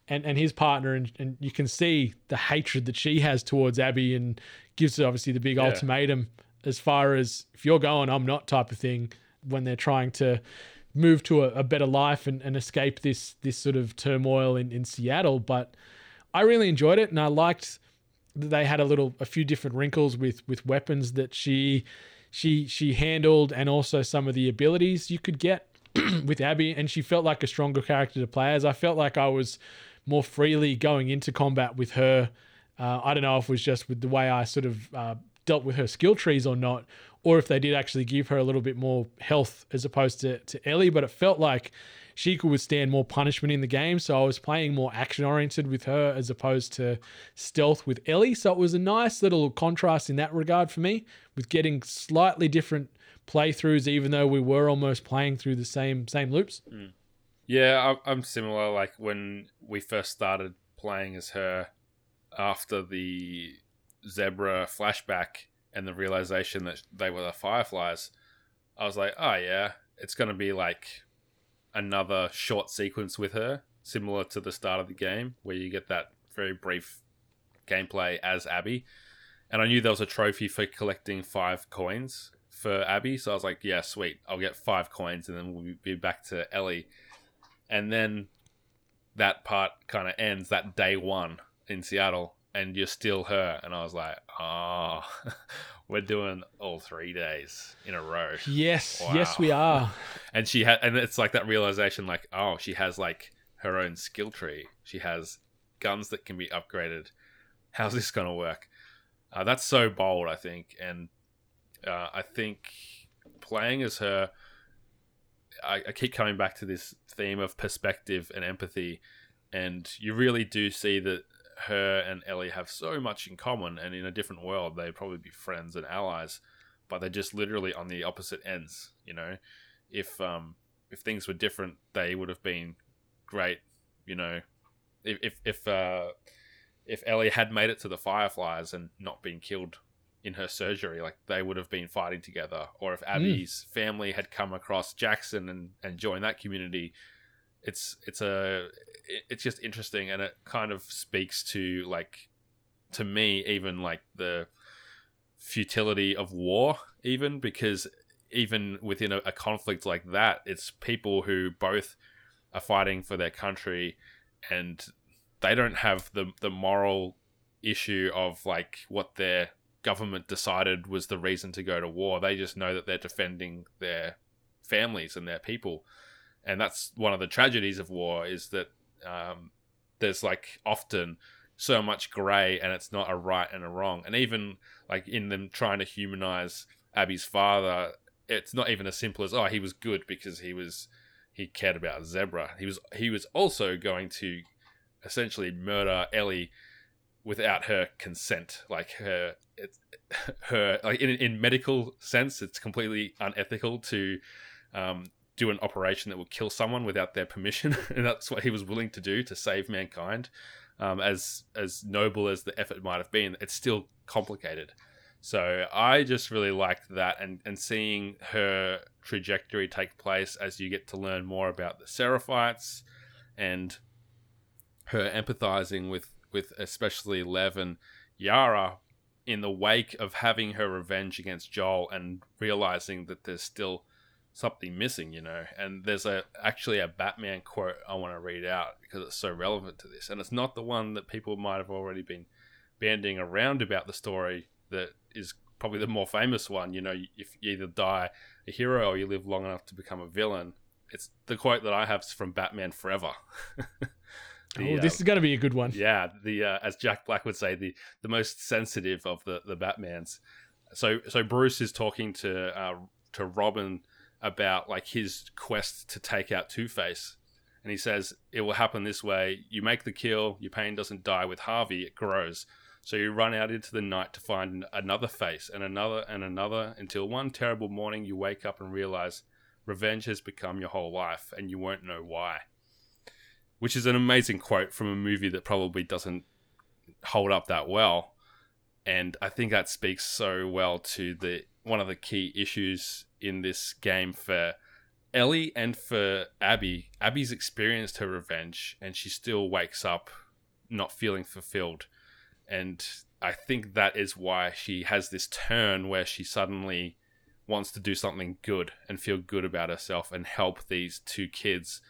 and, and his partner and, and you can see the hatred that she has towards Abby and gives her obviously the big Yeah. ultimatum as far as if you're going I'm not type of thing when they're trying to move to a, a better life and, and escape this this sort of turmoil in, in Seattle but I really enjoyed it and I liked that they had a little a few different wrinkles with with weapons that she she she handled and also some of the abilities you could get [CLEARS THROAT] with Abby and she felt like a stronger character to play as I felt like I was more freely going into combat with her uh, I don't know if it was just with the way I sort of uh, dealt with her skill trees or not or if they did actually give her a little bit more health as opposed to, to Ellie but it felt like she could withstand more punishment in the game. So I was playing more action oriented with her as opposed to stealth with Ellie. So it was a nice little contrast in that regard for me with getting slightly different playthroughs, even though we were almost playing through the same same loops. Mm. Yeah, I- I'm similar. Like when we first started playing as her after the zebra flashback and the realization that they were the fireflies, I was like, oh yeah, it's to be like another short sequence with her, similar to the start of the game, where you get that very brief gameplay as Abby. And I knew there was a trophy for collecting five coins for Abby, so I was like, yeah, sweet, I'll get five coins, and then we'll be back to Ellie and then that part kind of ends that day one in Seattle, and you're still her. And I was like, oh, [LAUGHS] we're doing all three days in a row. Yes, Wow. yes, we are. [LAUGHS] And she had, and it's like that realization, like, oh, she has like her own skill tree. She has guns that can be upgraded. How's this gonna work? Uh, that's so bold, I think, and uh, I think playing as her, I, I keep coming back to this theme of perspective and empathy, and you really do see that her and Ellie have so much in common, and in a different world, they'd probably be friends and allies, but they're just literally on the opposite ends. You know, if um if things were different, they would have been great. You know, if if if uh, if Ellie had made it to the Fireflies and not been killed in her surgery, like they would have been fighting together. Or if Abby's hmm. family had come across Jackson and and joined that community, it's it's a it's just interesting and it kind of speaks to like to me even like the futility of war even because even within a, a conflict like that it's people who both are fighting for their country and they don't have the the moral issue of like what their government decided was the reason to go to war they just know that they're defending their families and their people. And that's one of the tragedies of war is that um, there's like often so much gray and it's not a right and a wrong. And even like in them trying to humanize abby's father it's not even as simple as oh he was good because he was he cared about zebra. He was he was also going to essentially murder ellie without her consent like her [LAUGHS] her like in, in medical sense it's completely unethical to um, do an operation that will kill someone without their permission. [LAUGHS] And that's what he was willing to do to save mankind. Um, as as noble as the effort might have been it's still complicated. So I just really liked that and, and seeing her trajectory take place as you get to learn more about the Seraphites and her empathizing with, with especially Lev and Yara in the wake of having her revenge against Joel and realizing that there's still something missing, you know. And there's a actually a Batman quote I want to read out because it's so relevant to this, and it's not the one that people might have already been banding around about the story that is probably the more famous one. You know, if you either die a hero or you live long enough to become a villain. It's the quote that I have from Batman Forever. [LAUGHS] The, oh, this uh, is going to be a good one. Yeah, the uh, as Jack Black would say, the the most sensitive of the the Batmans. So so Bruce is talking to uh, to Robin about like his quest to take out Two Face, and he says it will happen this way: you make the kill, your pain doesn't die with Harvey; it grows. So you run out into the night to find another face and another and another until one terrible morning you wake up and realize revenge has become your whole life, and you won't know why which is an amazing quote from a movie that probably doesn't hold up that well. And I think that speaks so well to the one of the key issues in this game for Ellie and for Abby. Abby's experienced her revenge and she still wakes up not feeling fulfilled. And I think that is why she has this turn where she suddenly wants to do something good and feel good about herself and help these two kids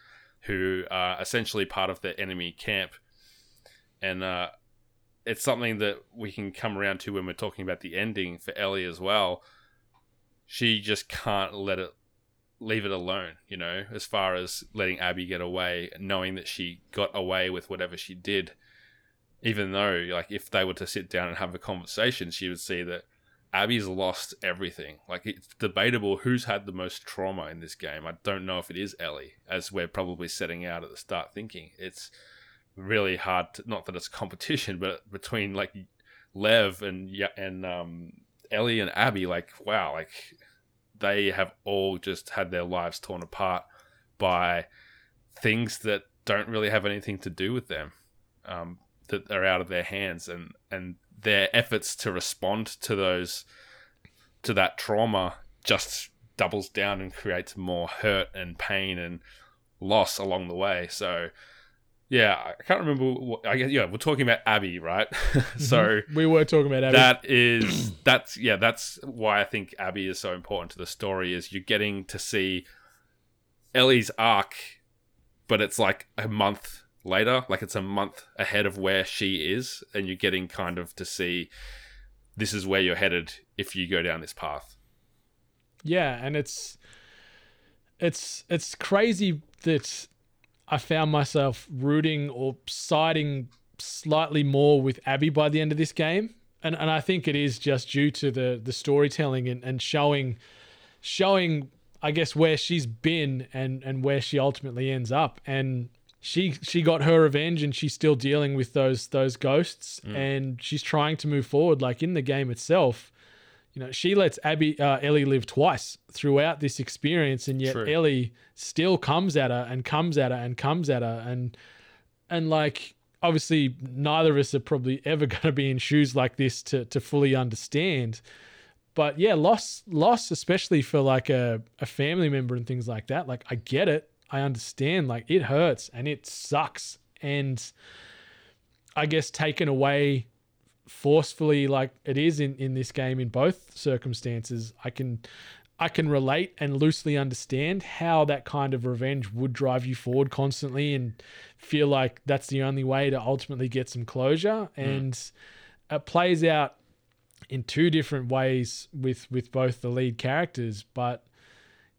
who are essentially part of the enemy camp. And uh, it's something that we can come around to when we're talking about the ending for Ellie as well. She just can't let it leave it alone, you know, as far as letting Abby get away, knowing that she got away with whatever she did. Even though, like, if they were to sit down and have a conversation, she would see that Abby's lost everything. Like it's debatable who's had the most trauma in this game. I don't know if it is Ellie, as we're probably setting out at the start thinking. It's really hard. To, not that it's [LAUGHS] competition, but between like Lev and and um, Ellie and Abby, like wow, like they have all just had their lives torn apart by things that don't really have anything to do with them. Um, that are out of their hands, and and their efforts to respond to those to that trauma just doubles down and creates more hurt and pain and loss along the way. So yeah, I can't remember. What, I guess yeah, we're talking about Abby, right? [LAUGHS] so mm-hmm. we were talking about Abby. That is [CLEARS THROAT] that's yeah, that's why I think Abby is so important to the story. Is you're getting to see Ellie's arc, but it's like a month later. Like it's a month ahead of where she is, and you're getting kind of to see this is where you're headed if you go down this path. Yeah, and it's it's it's crazy that I found myself rooting or siding slightly more with Abby by the end of this game. And and I think it is just due to the the storytelling and, and showing showing I guess where she's been and and where she ultimately ends up. And she she got her revenge and she's still dealing with those those ghosts mm. and she's trying to move forward like in the game itself you know she lets abby uh, ellie live twice throughout this experience and yet True. ellie still comes at her and comes at her and comes at her and and like obviously neither of us are probably ever [LAUGHS] going to be in shoes like this to to fully understand but yeah loss loss especially for like a, a family member and things like that like i get it I understand like it hurts and it sucks. And I guess taken away forcefully like it is in, in this game in both circumstances, I can I can relate and loosely understand how that kind of revenge would drive you forward constantly and feel like that's the only way to ultimately get some closure. Mm. And it plays out in two different ways with with both the lead characters. But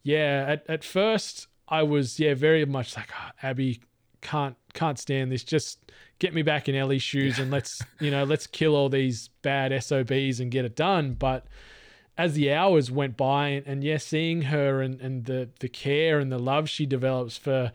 yeah, at, at first I was yeah very much like oh, Abby can't can't stand this. Just get me back in Ellie's shoes and let's [LAUGHS] you know let's kill all these bad SOBs and get it done. But as the hours went by and, and yeah, seeing her and, and the the care and the love she develops for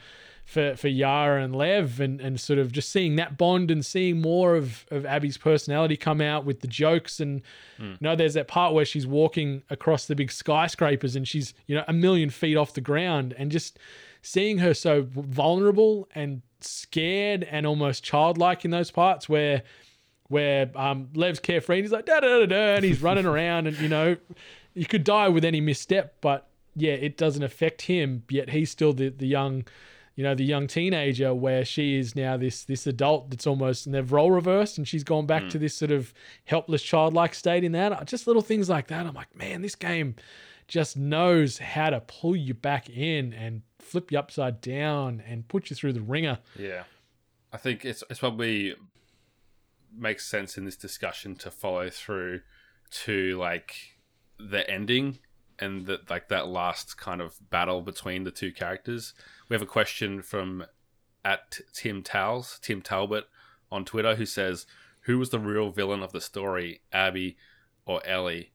for for Yara and Lev and and sort of just seeing that bond and seeing more of of Abby's personality come out with the jokes and mm. you know there's that part where she's walking across the big skyscrapers and she's you know a million feet off the ground and just seeing her so vulnerable and scared and almost childlike in those parts where where um, Lev's carefree and he's like da da da da, and he's running [LAUGHS] around, and you know, you could die with any misstep, but yeah, it doesn't affect him. Yet he's still the the young, you know, the young teenager. Where she is now this this adult that's almost and they've role reversed, and she's gone back hmm. to this sort of helpless childlike state in that. Just little things like that. I'm like, man, this game just knows how to pull you back in and flip you upside down and put you through the ringer. Yeah, I think it's it's probably makes sense in this discussion to follow through to like the ending and that like that last kind of battle between the two characters. We have a question from at Tim Towles, Tim Talbot on Twitter, who says, "Who was the real villain of the story, Abby or Ellie?"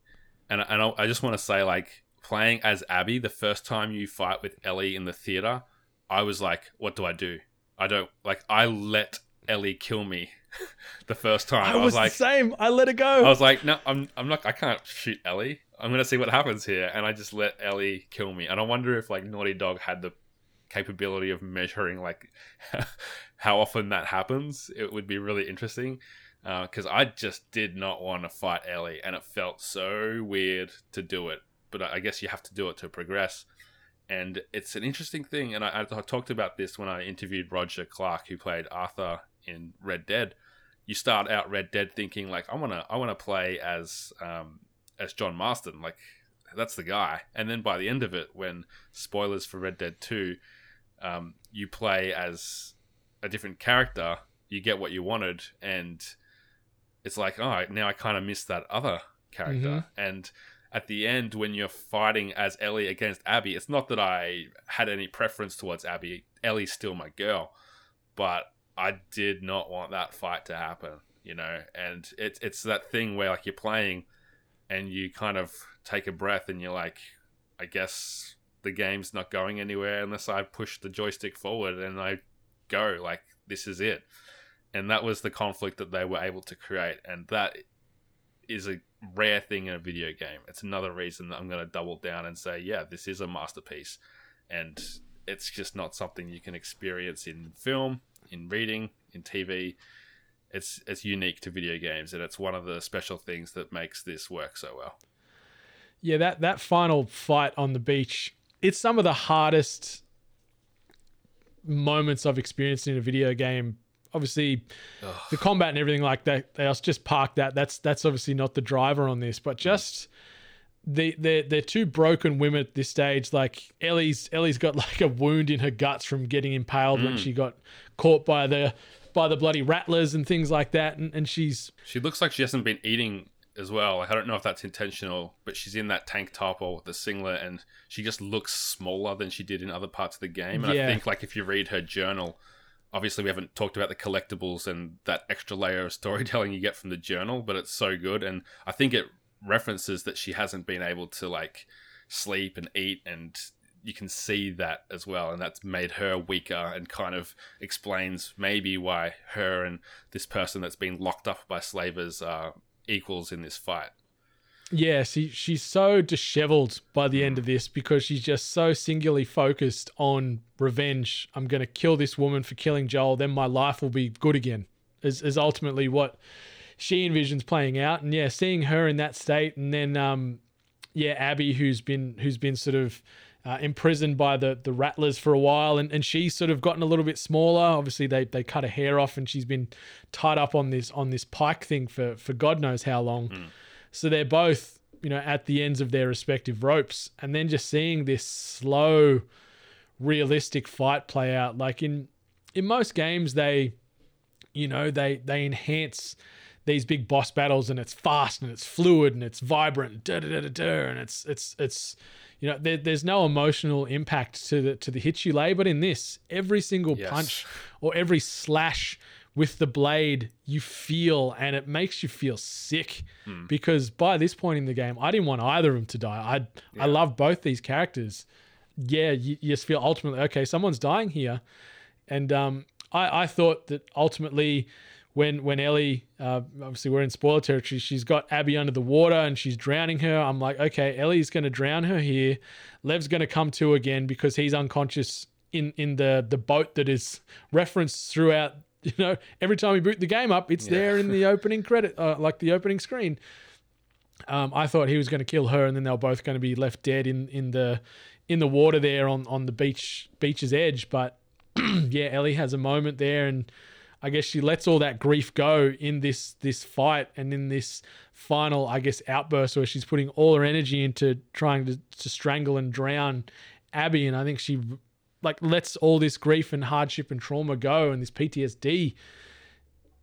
And and I I just want to say, like playing as Abby, the first time you fight with Ellie in the theater, I was like, "What do I do? I don't like. I let Ellie kill me." [LAUGHS] the first time I, was, like, the same. I let it go. I was like, no, I'm, I'm not. I can't shoot Ellie. I'm gonna see what happens here, and I just let Ellie kill me. And I wonder if like Naughty Dog had the capability of measuring like [LAUGHS] how often that happens. It would be really interesting because I just did not want to fight Ellie, and it felt so weird to do it. But I guess you have to do it to progress. And it's an interesting thing, and I, I talked about this when I interviewed Roger Clark, who played Arthur in Red Dead you start out Red Dead thinking like I wanna I wanna play as um, as John Marston, like that's the guy. And then by the end of it, when spoilers for Red Dead Two, um, you play as a different character, you get what you wanted, and it's like oh now I kind of miss that other character. And at the end, when you're fighting as Ellie against Abby, it's not that I had any preference towards Abby. Ellie's still my girl, but I did not want that fight to happen, you know. And it's it's that thing where like you're playing, and you kind of take a breath, and you're like, I guess the game's not going anywhere unless I push the joystick forward and I go like this is it. And that was the conflict that they were able to create, and that is a rare thing in a video game. It's another reason that I'm going to double down and say, yeah, this is a masterpiece, and it's just not something you can experience in film in reading, in TV. It's it's unique to video games, and it's one of the special things that makes this work so well. Yeah, that that final fight on the beach, it's some of the hardest moments I've experienced in a video game. Obviously, Ugh. the combat and everything like that. They just park that. That's that's obviously not the driver on this, but just the they're, they're two broken women at this stage. Like Ellie's Ellie's got [LAUGHS] like a wound in her guts from getting impaled mm. when she got caught by the by the bloody rattlers and things like that. And, and she's she looks like she hasn't been eating as well. Like, I don't know if that's intentional, but she's in that tank top or the singlet, and she just looks smaller than she did in other parts of the game. And yeah. I think like if you read her journal, obviously we haven't talked about the collectibles and that extra layer of [LAUGHS] storytelling you get from the journal, but it's so good, and I think it references that she hasn't been able to like sleep and eat and you can see that as well and that's made her weaker and kind of explains maybe why her and this person that's been locked up by slavers are equals in this fight yeah she, she's so disheveled by the end of this because she's just so singularly focused on revenge i'm going to kill this woman for killing joel then my life will be good again is, is ultimately what she envisions playing out. And yeah, seeing her in that state, and then um, yeah, Abby, who's been who's been sort of uh, imprisoned by the the rattlers for a while, and, and she's sort of gotten a little bit smaller. Obviously, they they cut her hair off, and she's been tied up on this on this pike thing for for God knows how long. Mm. So they're both you know at the ends of their respective ropes, and then just seeing this slow, realistic fight play out. Like in in most games, they you know they they enhance these big boss battles and it's fast and it's fluid and it's vibrant da, da, da, da, da, and it's it's it's you know there, there's no emotional impact to the to the hits you lay but in this every single yes. punch or every slash with the blade you feel and it makes you feel sick hmm. because by this point in the game I didn't want either of them to die I yeah. I love both these characters yeah you, you just feel ultimately okay someone's dying here and um I I thought that ultimately when when Ellie, uh, obviously we're in spoiler territory, she's got Abby under the water and she's drowning her. I'm like, okay, Ellie's going to drown her here. Lev's going to come to again because he's unconscious in in the the boat that is referenced throughout [LAUGHS] you know, every time we boot the game up, it's Yeah. there in the [LAUGHS] opening credit, uh, like the opening screen. Um, I thought he was going to kill her, and then they were both going to be left dead in, in the in the water there on, on the beach beach's edge. But [CLEARS THROAT] yeah, Ellie has a moment there, and I guess she lets all that grief go in this this fight and in this final, I guess, outburst where she's putting all her energy into trying to, to strangle and drown Abby, and I think she like lets all this grief and hardship and trauma go and this PTSD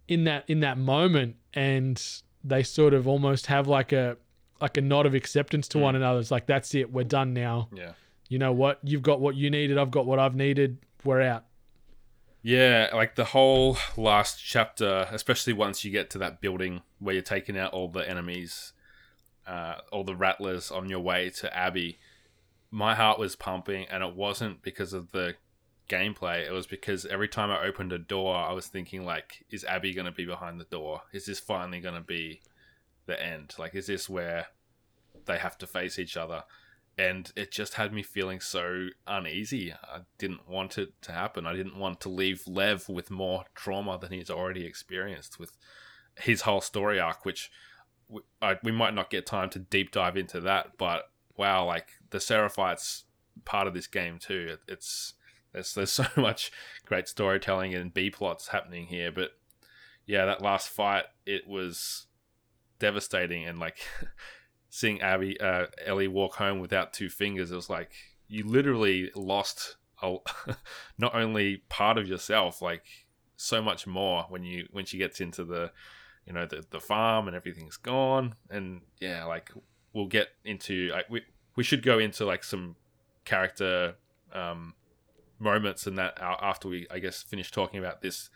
in that in that moment, and they sort of almost have like a like a nod of acceptance to mm. one another. It's like that's it, we're done now. Yeah. You know what? You've got what you needed. I've got what I've needed. We're out. Yeah, like the whole last chapter, especially once you get to that building where you're taking out all the enemies, uh, all the rattlers on your way to Abby, my heart was pumping, and it wasn't because of the gameplay. It was because every time I opened a door, I was thinking, like, is Abby going to be behind the door? Is this finally going to be the end? Like, is this where they have to face each other? And it just had me feeling so uneasy. I didn't want it to happen. I didn't want to leave Lev with more trauma than he's already experienced with his whole story arc, which we, I, we might not get time to deep dive into that. But wow, like the Seraphites part of this game too. It, it's there's there's [LAUGHS] so much great storytelling and B plots happening here. But yeah, that last fight, it was devastating and like. [LAUGHS] seeing Abby, uh, Ellie walk home without two fingers, it was like you literally lost a, [LAUGHS] not only part of yourself, like so much more when you when she gets into the, you know, the the farm and everything's gone, and yeah, like we'll get into like we we should go into like some character um, moments and that after we I guess finish talking about this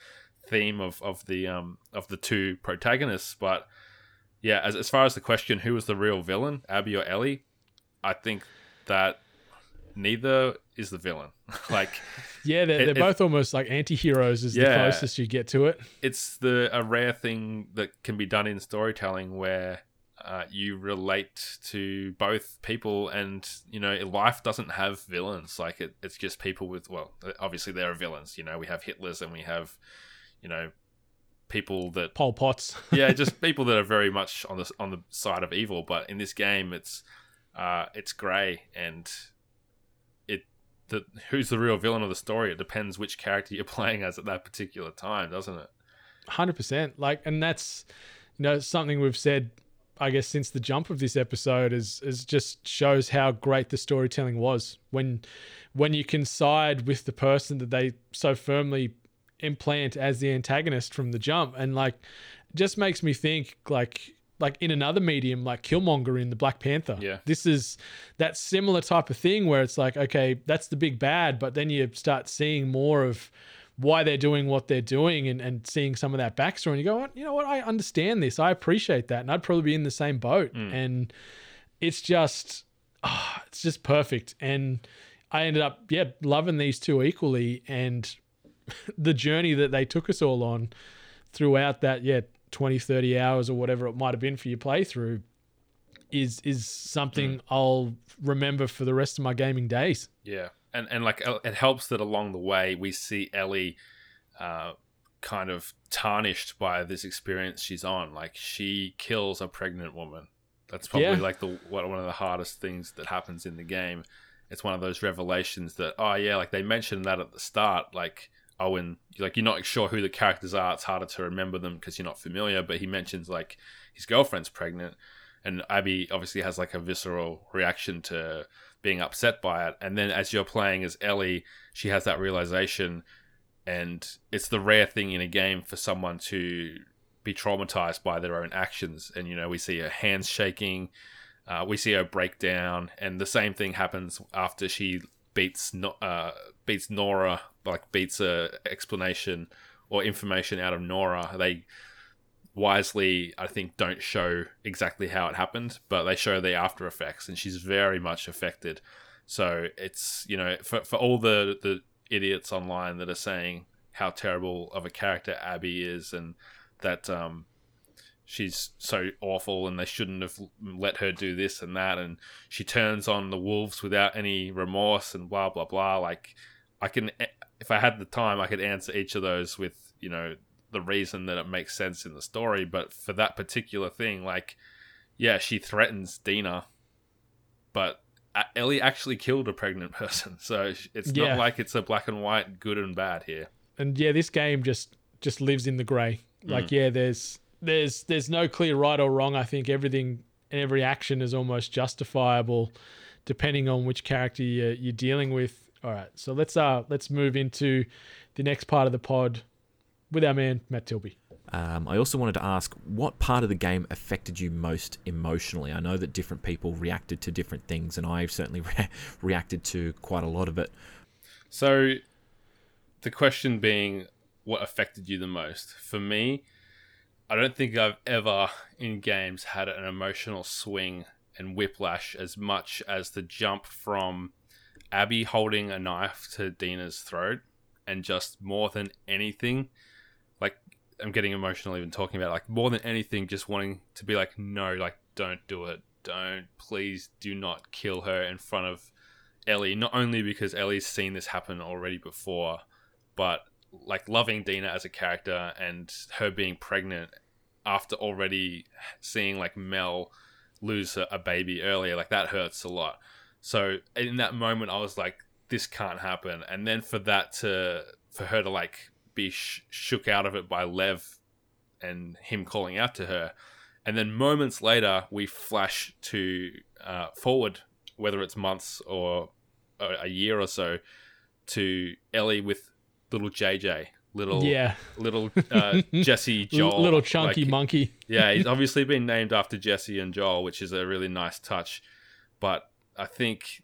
theme of of the um of the two protagonists, but yeah, as, as far as the question, who was the real villain, Abby or Ellie? I think that neither is the villain. [LAUGHS] like, Yeah, they're, It- they're it- both almost like anti-heroes is the closest you get to it. it's the a rare thing that can be done in storytelling where uh, you relate to both people, and you know, life doesn't have villains. Like, it, it's just people with well, obviously there are villains. You know, we have Hitlers and we have, you know, people that Pol Pots. [LAUGHS] yeah, just [LAUGHS] people that are very much on the on the side of evil. But in this game, it's uh, it's grey, and it the who's the real villain of the story. It depends which character you're [LAUGHS] playing as at that particular time, doesn't it? Hundred percent. Like, and that's you know something we've said, I guess, since the jump of this episode is is just shows how great the storytelling was when when you can side with the person that they so firmly implant as the antagonist from the jump, and like, just makes me think like. Like in another medium, like Killmonger in the Black Panther. Yeah. This is that similar type of thing where it's like, okay, that's the big bad, but then you start seeing more of why they're doing what they're doing and, and seeing some of that backstory and you go, you know what, I understand this. I appreciate that. And I'd probably be in the same boat. And it's just ah, it's just perfect. And I ended up, yeah, loving these two equally and the journey that they took us all on throughout that, yeah, 20, 30 hours or whatever it might have been for your playthrough is is something I'll remember for the rest of my gaming days. Yeah, and and like uh, it helps that along the way we see Ellie, uh, kind of tarnished by this experience she's on. Like she kills a pregnant woman. That's probably Yeah. like the one of the hardest things that happens in the game. It's one of those revelations that oh yeah, like they mentioned that at the start, like. Owen, like you're not sure who the characters are. It's harder to remember them because you're not familiar. But he mentions like his girlfriend's pregnant, and Abby obviously has like a visceral reaction to being upset by it. And then as you're playing as Ellie, she has that realization, and it's the rare thing in a game for someone to be traumatized by their own actions. And you know, we see her hands shaking, uh, we see her break down, and the same thing happens after she beats uh, beats Nora, like beats a explanation or information out of Nora. They wisely, I think, don't show exactly how it happened, but they show the after effects, and she's very much affected. So it's you know for for all the the idiots online that are saying how terrible of a character Abby is, and that um she's so awful and they shouldn't have let her do this and that and she turns on the wolves without any remorse and blah blah blah like i can if i had the time i could answer each of those with you know the reason that it makes sense in the story. But for that particular thing, like yeah, she threatens Dina, but Ellie actually killed a pregnant [LAUGHS] person, so it's Yeah. not like it's a black and white good and bad here. and yeah, this game just just lives in the grey. Like, mm. yeah, there's there's there's no clear right or wrong. I think everything and every action is almost justifiable, depending on which character you're, you're dealing with. All right, so let's uh let's move into the next part of the pod with our man Matt Tilby. Um, I also wanted to ask what part of the game affected you most emotionally. I know that different people reacted to different things, and I've certainly [LAUGHS] re- reacted to quite a lot of it. So, the question being, what affected you the most? For me, I don't think I've ever in games had an emotional swing and whiplash as much as the jump from Abby holding a knife to Dina's throat, and just more than anything, like I'm getting emotional even talking about it, like more than anything, just wanting to be like, no, like don't do it, don't, please do not kill her in front of Ellie, not only because Ellie's seen this happen already before, but like loving Dina as a character and her being pregnant after already seeing like Mel lose a, baby earlier, like that hurts a lot. So in that moment, I was like, this can't happen. And then for that to, for her to like be sh- shook out of it by Lev and him calling out to her. And then moments later, we flash to uh, forward, whether it's months or a, a year or so, to Ellie with little JJ, little Yeah, little uh, [LAUGHS] Jesse Joel, little chunky Like, monkey. yeah, he's [LAUGHS] obviously been named after Jesse and Joel, which is a really nice touch. But I think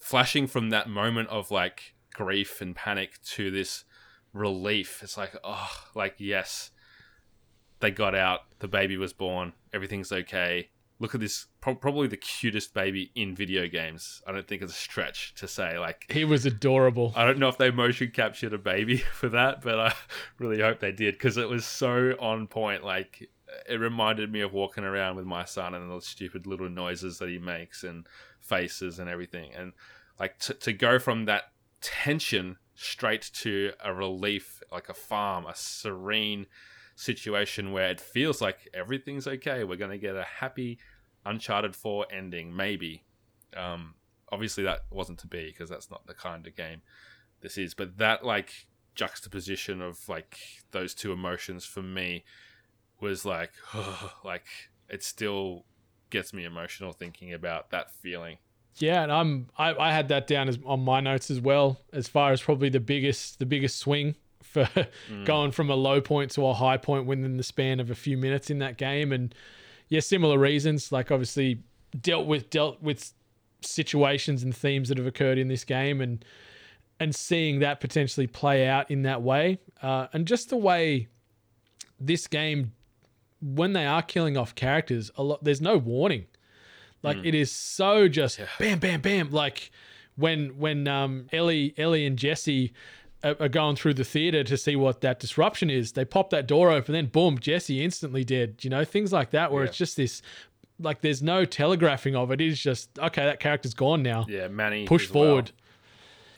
flashing from that moment of like grief and panic to this relief, it's like, oh, like, yes, they got out, the baby was born, everything's okay. Look at this, pro- probably the cutest baby in video games. I don't think it's a stretch to say, like, He was adorable. I don't know if they motion captured a baby [LAUGHS] for that, but I really hope they did because it was so on point. Like it reminded me of walking around with my son and all the stupid little noises that he makes and faces and everything. And like to to go from that tension straight to a relief, like a farm, a serene situation where it feels like everything's okay. We're going to get a happy Uncharted 4 ending, maybe. Um, obviously, that wasn't to be because that's not the kind of game this is. But that, like, juxtaposition of, like, those two emotions for me was like, [SIGHS] like, it still gets me emotional thinking about that feeling. Yeah, and I'm I, I had that down as on my notes as well, as far as probably the biggest the biggest swing for going from a low point to a high point within the span of a few minutes in that game. And yeah, similar reasons, like obviously dealt with dealt with situations and themes that have occurred in this game and and seeing that potentially play out in that way. Uh, and just the way this game when they are killing off characters, a lot there's no warning. Like it is so just bam, bam, bam. Like when when um Ellie Ellie and Jesse are, are going through the theater to see what that disruption is, they pop that door open, then boom, Jesse instantly dead. You know things like that where Yeah. it's just this. Like there's no telegraphing of it. It is just okay. That character's gone now Yeah, Manny. push as well. forward.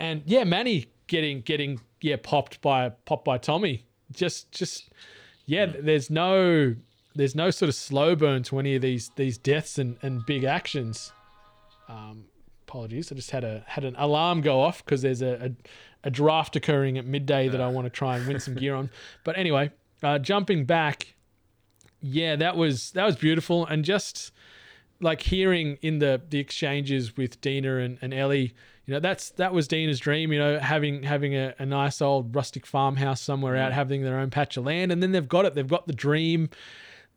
And yeah, Manny getting getting yeah popped by popped by Tommy. Just just yeah, there's no there's no sort of slow burn to any of these these deaths and, and big actions. Um, apologies, I just had a had an alarm go off because there's a, a a draft occurring at midday that I want to try and win some gear on. [LAUGHS] But anyway, uh, jumping back, yeah, that was that was beautiful and just like hearing in the the exchanges with Dina and, and Ellie, you know, that's that was Dina's dream, you know, having having a, a nice old rustic farmhouse somewhere out, having their own patch of land, and then they've got it, they've got the dream.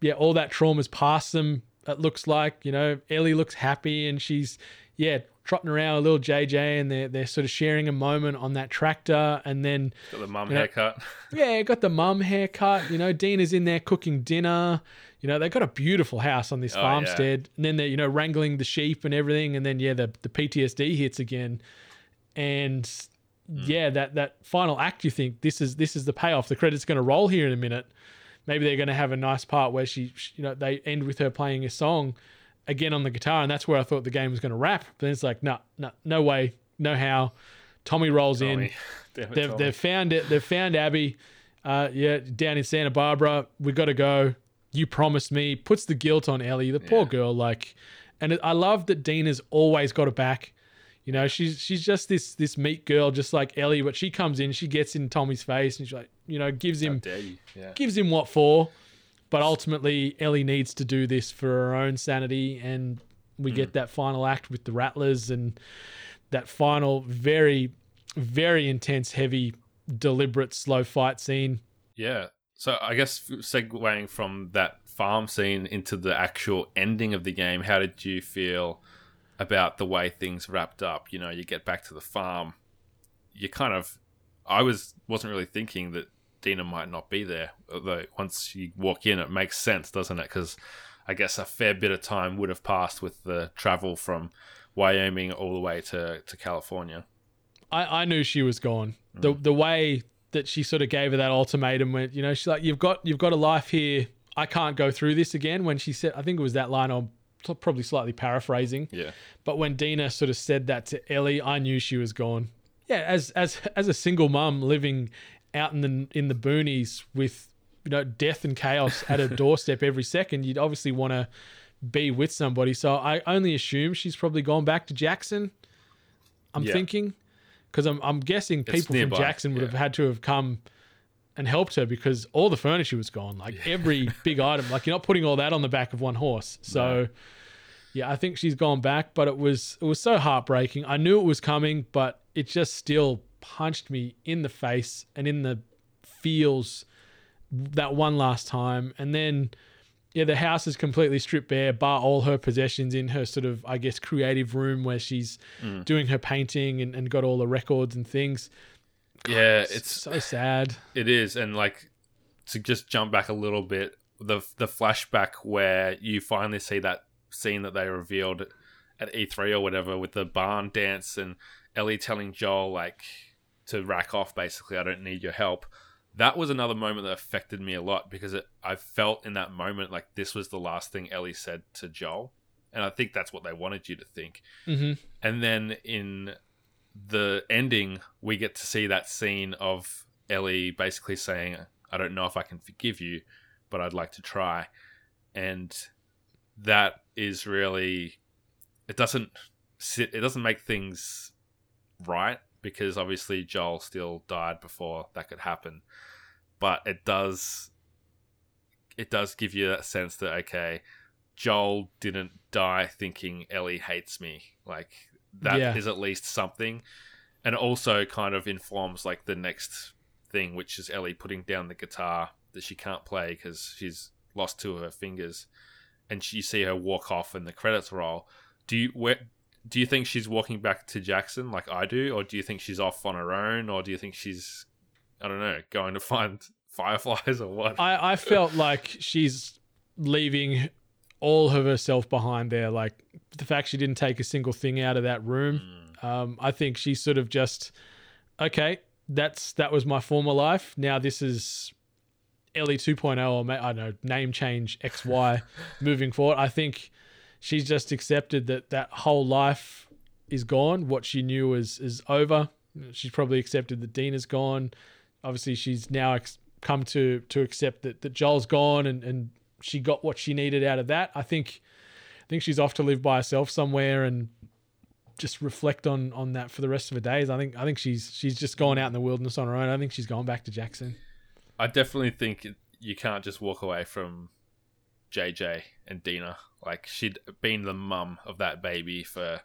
Yeah, all that trauma's past them. It looks like, you know, Ellie looks happy and she's yeah, trotting around a little JJ and they're they're sort of sharing a moment on that tractor and then Got the mum Yeah. haircut. [LAUGHS] yeah, got the mum haircut. You know, Dina's in there cooking dinner. You know, they've got a beautiful house on this Oh, farmstead. And then they're, you know, wrangling the sheep and everything. And then, yeah, the, the PTSD hits again. And hmm. yeah, that, that final act, you think this is this is the payoff. The credit's going to roll here in a minute. Maybe they're going to have a nice part where she, she- you know, they end with her playing a song again on the guitar. And that's where I thought the game was going to wrap. But then it's like, no, no, no way, no how. Tommy rolls in Tommy. [LAUGHS] It, they've, they've found it. They've found Abby. uh, yeah, down in Santa Barbara, we got to go. You promised me. Puts the guilt on Ellie, the poor girl. Like, and I love that Dina's always got her back. You know, she's she's just this this meek girl, just like Ellie. But she comes in, she gets in Tommy's face, and she's like, you know, gives him? Yeah. gives him what for. But ultimately, Ellie needs to do this for her own sanity, and we get mm. that final act with the Rattlers and that final very, very intense, heavy, deliberate, slow fight scene. Yeah. So I guess segueing from that farm scene into the actual ending of the game, how did you feel about the way things wrapped up? You know, you get back to the farm, you kind of, I was wasn't really thinking that Dina might not be there. Although once you walk in, it makes sense, doesn't it? Because I guess a fair bit of time would have passed with the travel from Wyoming all the way to to California. I, I knew she was gone. The mm. the way that she sort of gave her that ultimatum when you know she's like you've got you've got a life here. I can't go through this again. When she said, I think it was that line. I'm probably slightly paraphrasing. Yeah. But when Dina sort of said that to Ellie, I knew she was gone. Yeah, as as as a single mum living out in the in the boonies with you know death and chaos at her [LAUGHS] doorstep every second, you'd obviously want to be with somebody. So I only assume she's probably gone back to Jackson. I'm Yeah. thinking because I'm I'm guessing people from Jackson would yeah. have had to have come and helped her because all the furniture was gone. Like every [LAUGHS] big item. Like you're not putting all that on the back of one horse. So yeah, I think she's gone back, but it was it was so heartbreaking. I knew it was coming, but it just still punched me in the face and in the feels that one last time. And then yeah, the house is completely stripped bare, bar all her possessions in her sort of, I guess, creative room where she's mm. doing her painting and, and got all the records and things. Yeah, It's it's so sad. It is, and like to just jump back a little bit, the the flashback where you finally see that scene that they revealed at E3 or whatever with the barn dance and Ellie telling Joel like to rack off basically I don't need your help. That was another moment that affected me a lot because it, I felt in that moment like this was the last thing Ellie said to Joel. And I think that's what they wanted you to think. hmm And then in the ending, we get to see that scene of Ellie basically saying, I don't know if I can forgive you, but I'd like to try. And that is really, it doesn't sit, it doesn't make things right because obviously Joel still died before that could happen. But it does, it does give you that sense that, okay, Joel didn't die thinking Ellie hates me. Like that is Yeah. at least something. And also kind of informs like the next thing, which is Ellie putting down the guitar that she can't play because she's lost two of her fingers, and you see her walk off and the credits roll. Do you where? Do you think she's walking back to Jackson like I do, or do you think she's off on her own, or do you think she's, I don't know, going to [LAUGHS] find fireflies or what? I, I felt like she's leaving all of herself behind there. Like the fact she didn't take a single thing out of that room. Um, I think she's sort of just okay. That's that was my former life. Now this is Ellie 2.0 or I don't know name change XY [LAUGHS] moving forward. I think she's just accepted that that whole life is gone. What she knew is is over. She's probably accepted that Dina's gone. Obviously, she's now ex- come to to accept that, that Joel's gone and, and she got what she needed out of that. I think I think she's off to live by herself somewhere and just reflect on on that for the rest of her days. I think I think she's she's just gone out in the wilderness on her own. I think she's gone back to Jackson. I definitely think you can't just walk away from JJ and Dina. Like she'd been the mum of that baby for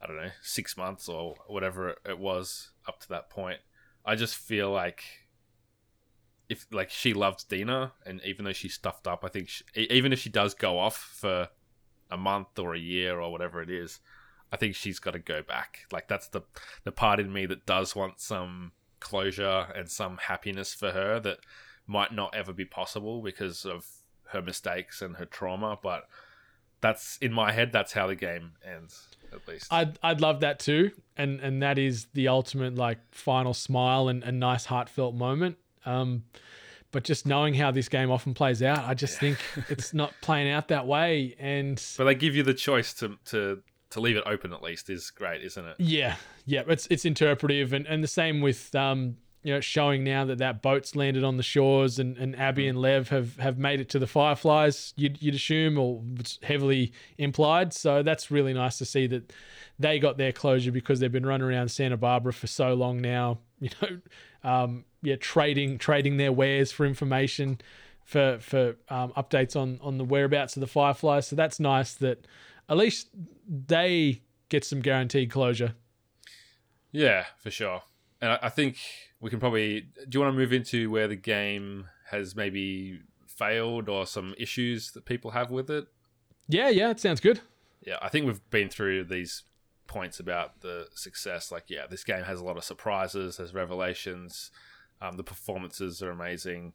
I don't know six months or whatever it- was up to that point. I just feel like if like she loves Dina, and even though she's stuffed up, I think she, even if she does go off for a month or a year or whatever it is, I think she's got to go back. Like that's the the part in me that does want some closure and some happiness for her that might not ever be possible because of her mistakes and her trauma. But that's in my head. That's how the game ends, at least. I'd I'd love that too, and and that is the ultimate like final smile and a nice heartfelt moment. Um, but just knowing how this game often plays out, I just think it's not [LAUGHS] playing out that way. And but they give you the choice to to to leave it open at least is great, isn't it? yeah, yeah, it's it's interpretive, and and the same with um you know, showing now that that boat's landed on the shores and, and Abby and Lev have, have made it to the Fireflies, you'd, you'd assume, or it's heavily implied. So that's really nice to see that they got their closure because they've been running around Santa Barbara for so long now, [LAUGHS] you know, um, yeah, trading trading their wares for information for for um, updates on on the whereabouts of the Fireflies. So that's nice that at least they get some guaranteed closure. Yeah, for sure. And I, think we can probably. Do you want to move into where the game has maybe failed or some issues that people have with it? Yeah, yeah, it sounds good. Yeah, I think we've been through these points about the success. Like, yeah, this game has a lot of surprises, there's revelations, um, the performances are amazing.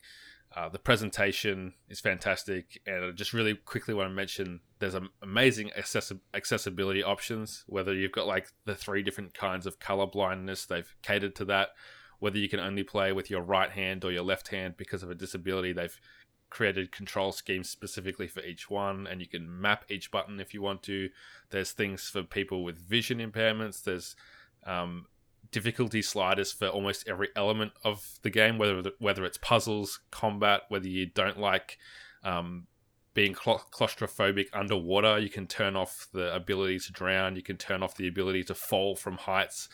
Uh, the presentation is fantastic, and I just really quickly want to mention there's amazing accessi- accessibility options. Whether you've got like the three different kinds of color blindness, they've catered to that. Whether you can only play with your right hand or your left hand because of a disability, they've created control schemes specifically for each one, and you can map each button if you want to. There's things for people with vision impairments. There's um, difficulty sliders for almost every element of the game, whether whether it's puzzles, combat, whether you don't like um, being claustrophobic underwater, you can turn off the ability to drown. You can turn off the ability to fall from heights.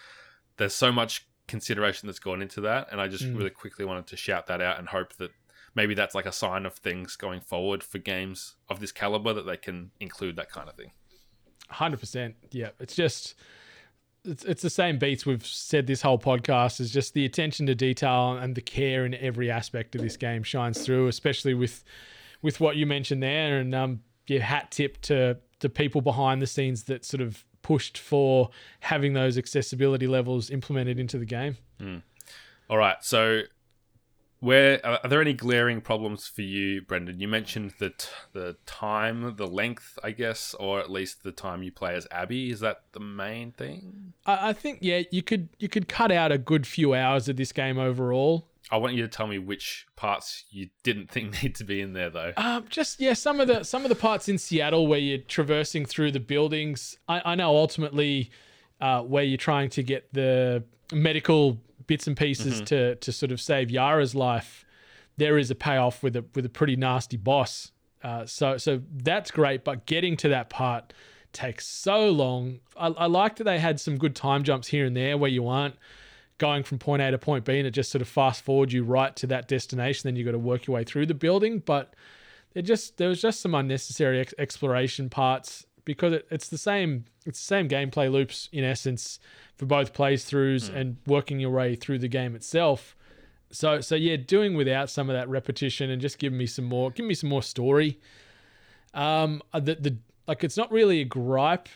There's so much consideration that's gone into that, and I just mm. really quickly wanted to shout that out and hope that maybe that's like a sign of things going forward for games of this caliber that they can include that kind of thing. Hundred percent. Yeah, it's just it's it's the same beats we've said this whole podcast is just the attention to detail and the care in every aspect of this game shines through, especially with with what you mentioned there, and um, your hat tip to to people behind the scenes that sort of pushed for having those accessibility levels implemented into the game. Mm. All right, so where are there any glaring problems for you, Brendan? You mentioned that the time, the length, I guess, or at least the time you play as Abby. Is that the main thing? I, I think yeah, you could you could cut out a good few hours of this game overall. I want you to tell me which parts you didn't think [LAUGHS] need to be in there, though. Um, just yeah, some of the some of the parts in Seattle where you're traversing through the buildings. I, I know ultimately uh, where you're trying to get the medical bits and pieces mm-hmm. to to sort of save Yara's life, there is a payoff with a with a pretty nasty boss. Uh, so so that's great, but getting to that part takes so long. I, I like that they had some good time jumps here and there where you aren't going from point A to point B and it just sort of fast forward you right to that destination. Then you got to work your way through the building, but it just there was just some unnecessary ex- exploration parts because it, it's the same it's the same gameplay loops in essence for both plays throughs mm. and working your way through the game itself. So so yeah, doing without some of that repetition and just giving me some more, give me some more story. Um, uh, the the like it's not really a gripe.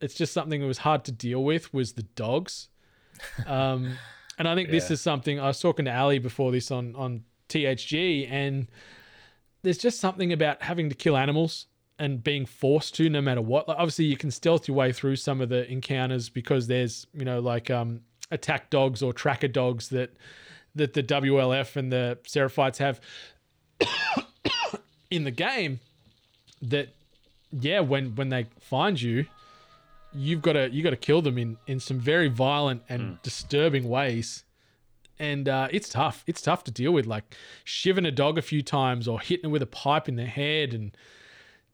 It's just something that was hard to deal with was the dogs. [LAUGHS] Um, and I think yeah. this is something I was talking to Ali before this on on THG, and there's just something about having to kill animals and being forced to no matter what. Like obviously you can stealth your way through some of the encounters because there's, you know, like um attack dogs or tracker dogs that that the WLF and the Seraphites have [COUGHS] in the game that yeah, when when they find you, you've got to you got to kill them in in some very violent and mm. disturbing ways. And uh, it's tough. It's tough to deal with, like shivering a dog a few times or hitting it with a pipe in the head, and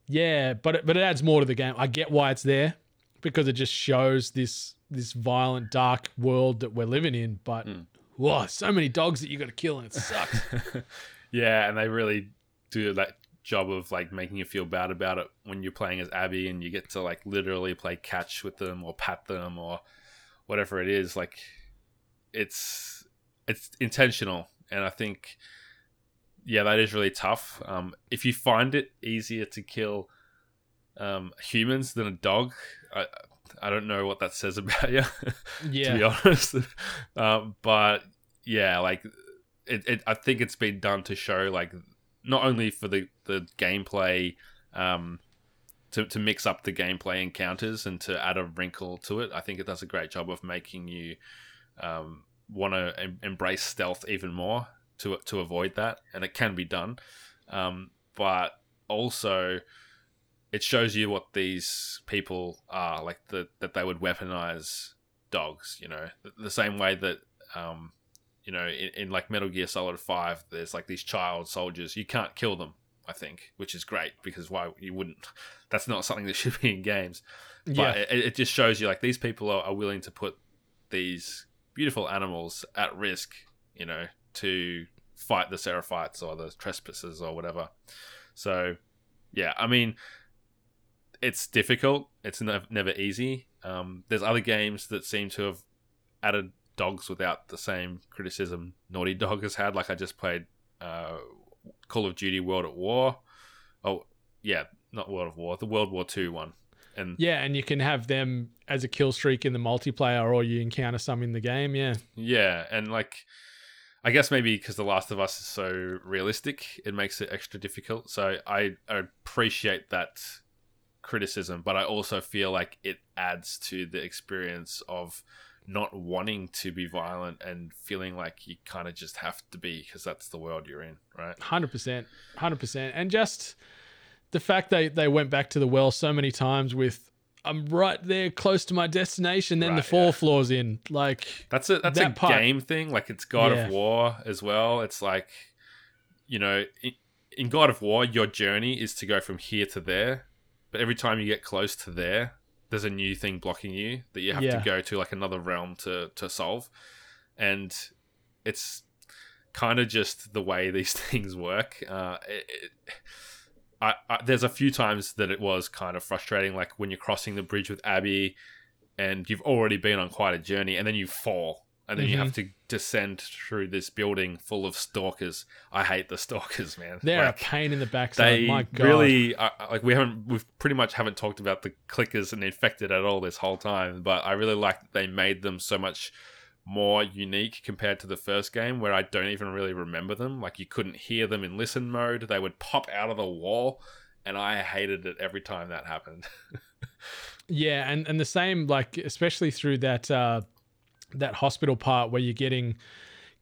yeah, but it, but it adds more to the game. I get why it's there because it just shows this this violent, dark world that we're living in. But mm. whoa, so many dogs that you got to kill, and it sucks. [LAUGHS] yeah, and they really do that job of like making you feel bad about it when you're playing as Abby and you get to like literally play catch with them or pat them or whatever it is. Like it's it's intentional, and I think yeah, that is really tough. Um, if you find it easier to kill um, humans than a dog, I, I don't know what that says [LAUGHS] about you. Yeah, to be honest. um, but yeah, like it, it, I think it's been done to show like not only for the the gameplay, um, to to mix up the gameplay encounters and to add a wrinkle to it. I think it does a great job of making you um, want to em- embrace stealth even more to to avoid that, and it can be done. Um, but also, it shows you what these people are like. The, that they would weaponize dogs. You know, the, the same way that um, you know, in, in like Metal Gear Solid Five, there's like these child soldiers. You can't kill them. I think, which is great because why you wouldn't? [LAUGHS] That's not something that [LAUGHS] should be in games. But Yeah. it, it just shows you like these people are, are willing to put these beautiful animals at risk, you know, to fight the Seraphites or the trespassers or whatever. So, yeah, I mean, it's difficult. It's nev- never easy. Um, there's other games that seem to have added dogs without the same criticism Naughty Dog has had. Like I just played uh, Call of Duty World at War. Oh, yeah, not World of War, the World War Two one. And Yeah, and you can have them as a kill streak in the multiplayer, or you encounter some in the game. Yeah, Yeah, and like, I guess maybe because The Last of Us is so realistic, it makes it extra difficult. So I, I appreciate that criticism, but I also feel like it adds to the experience of not wanting to be violent and feeling like you kind of just have to be because that's the world you're in, right? hundred percent, hundred percent, and just the fact they they went back to the well so many times with. I'm right there, close to my destination. Then the Right, four yeah. floors in, like That's a that's That a part- game thing. Like it's God Yeah. of War as well. It's like, you know, in, in God of War, your journey is to go from here to there, but every time you get close to there, there's a new thing blocking you that you have Yeah. to go to like another realm to to solve, and it's kind of just the way [LAUGHS] these things work. Uh, it, it, I, I, there's a few times that it was kind of frustrating, like when you're crossing the bridge with Abby, and you've already been on quite a journey, and then you fall, and then you Mm-hmm. have to descend through this building full of stalkers. I hate the [LAUGHS] stalkers, man. they're Like, a pain in the backside. they my God, really uh, like we haven't we've pretty much haven't talked about the clickers and the infected at all this whole time but i really like that they made them so much more unique compared to the first game where i don't even really remember them. Like you couldn't hear them in listen mode. They would pop out of the wall and i hated it every time that happened. [LAUGHS] Yeah, and and the same like especially through that uh that hospital part where you're getting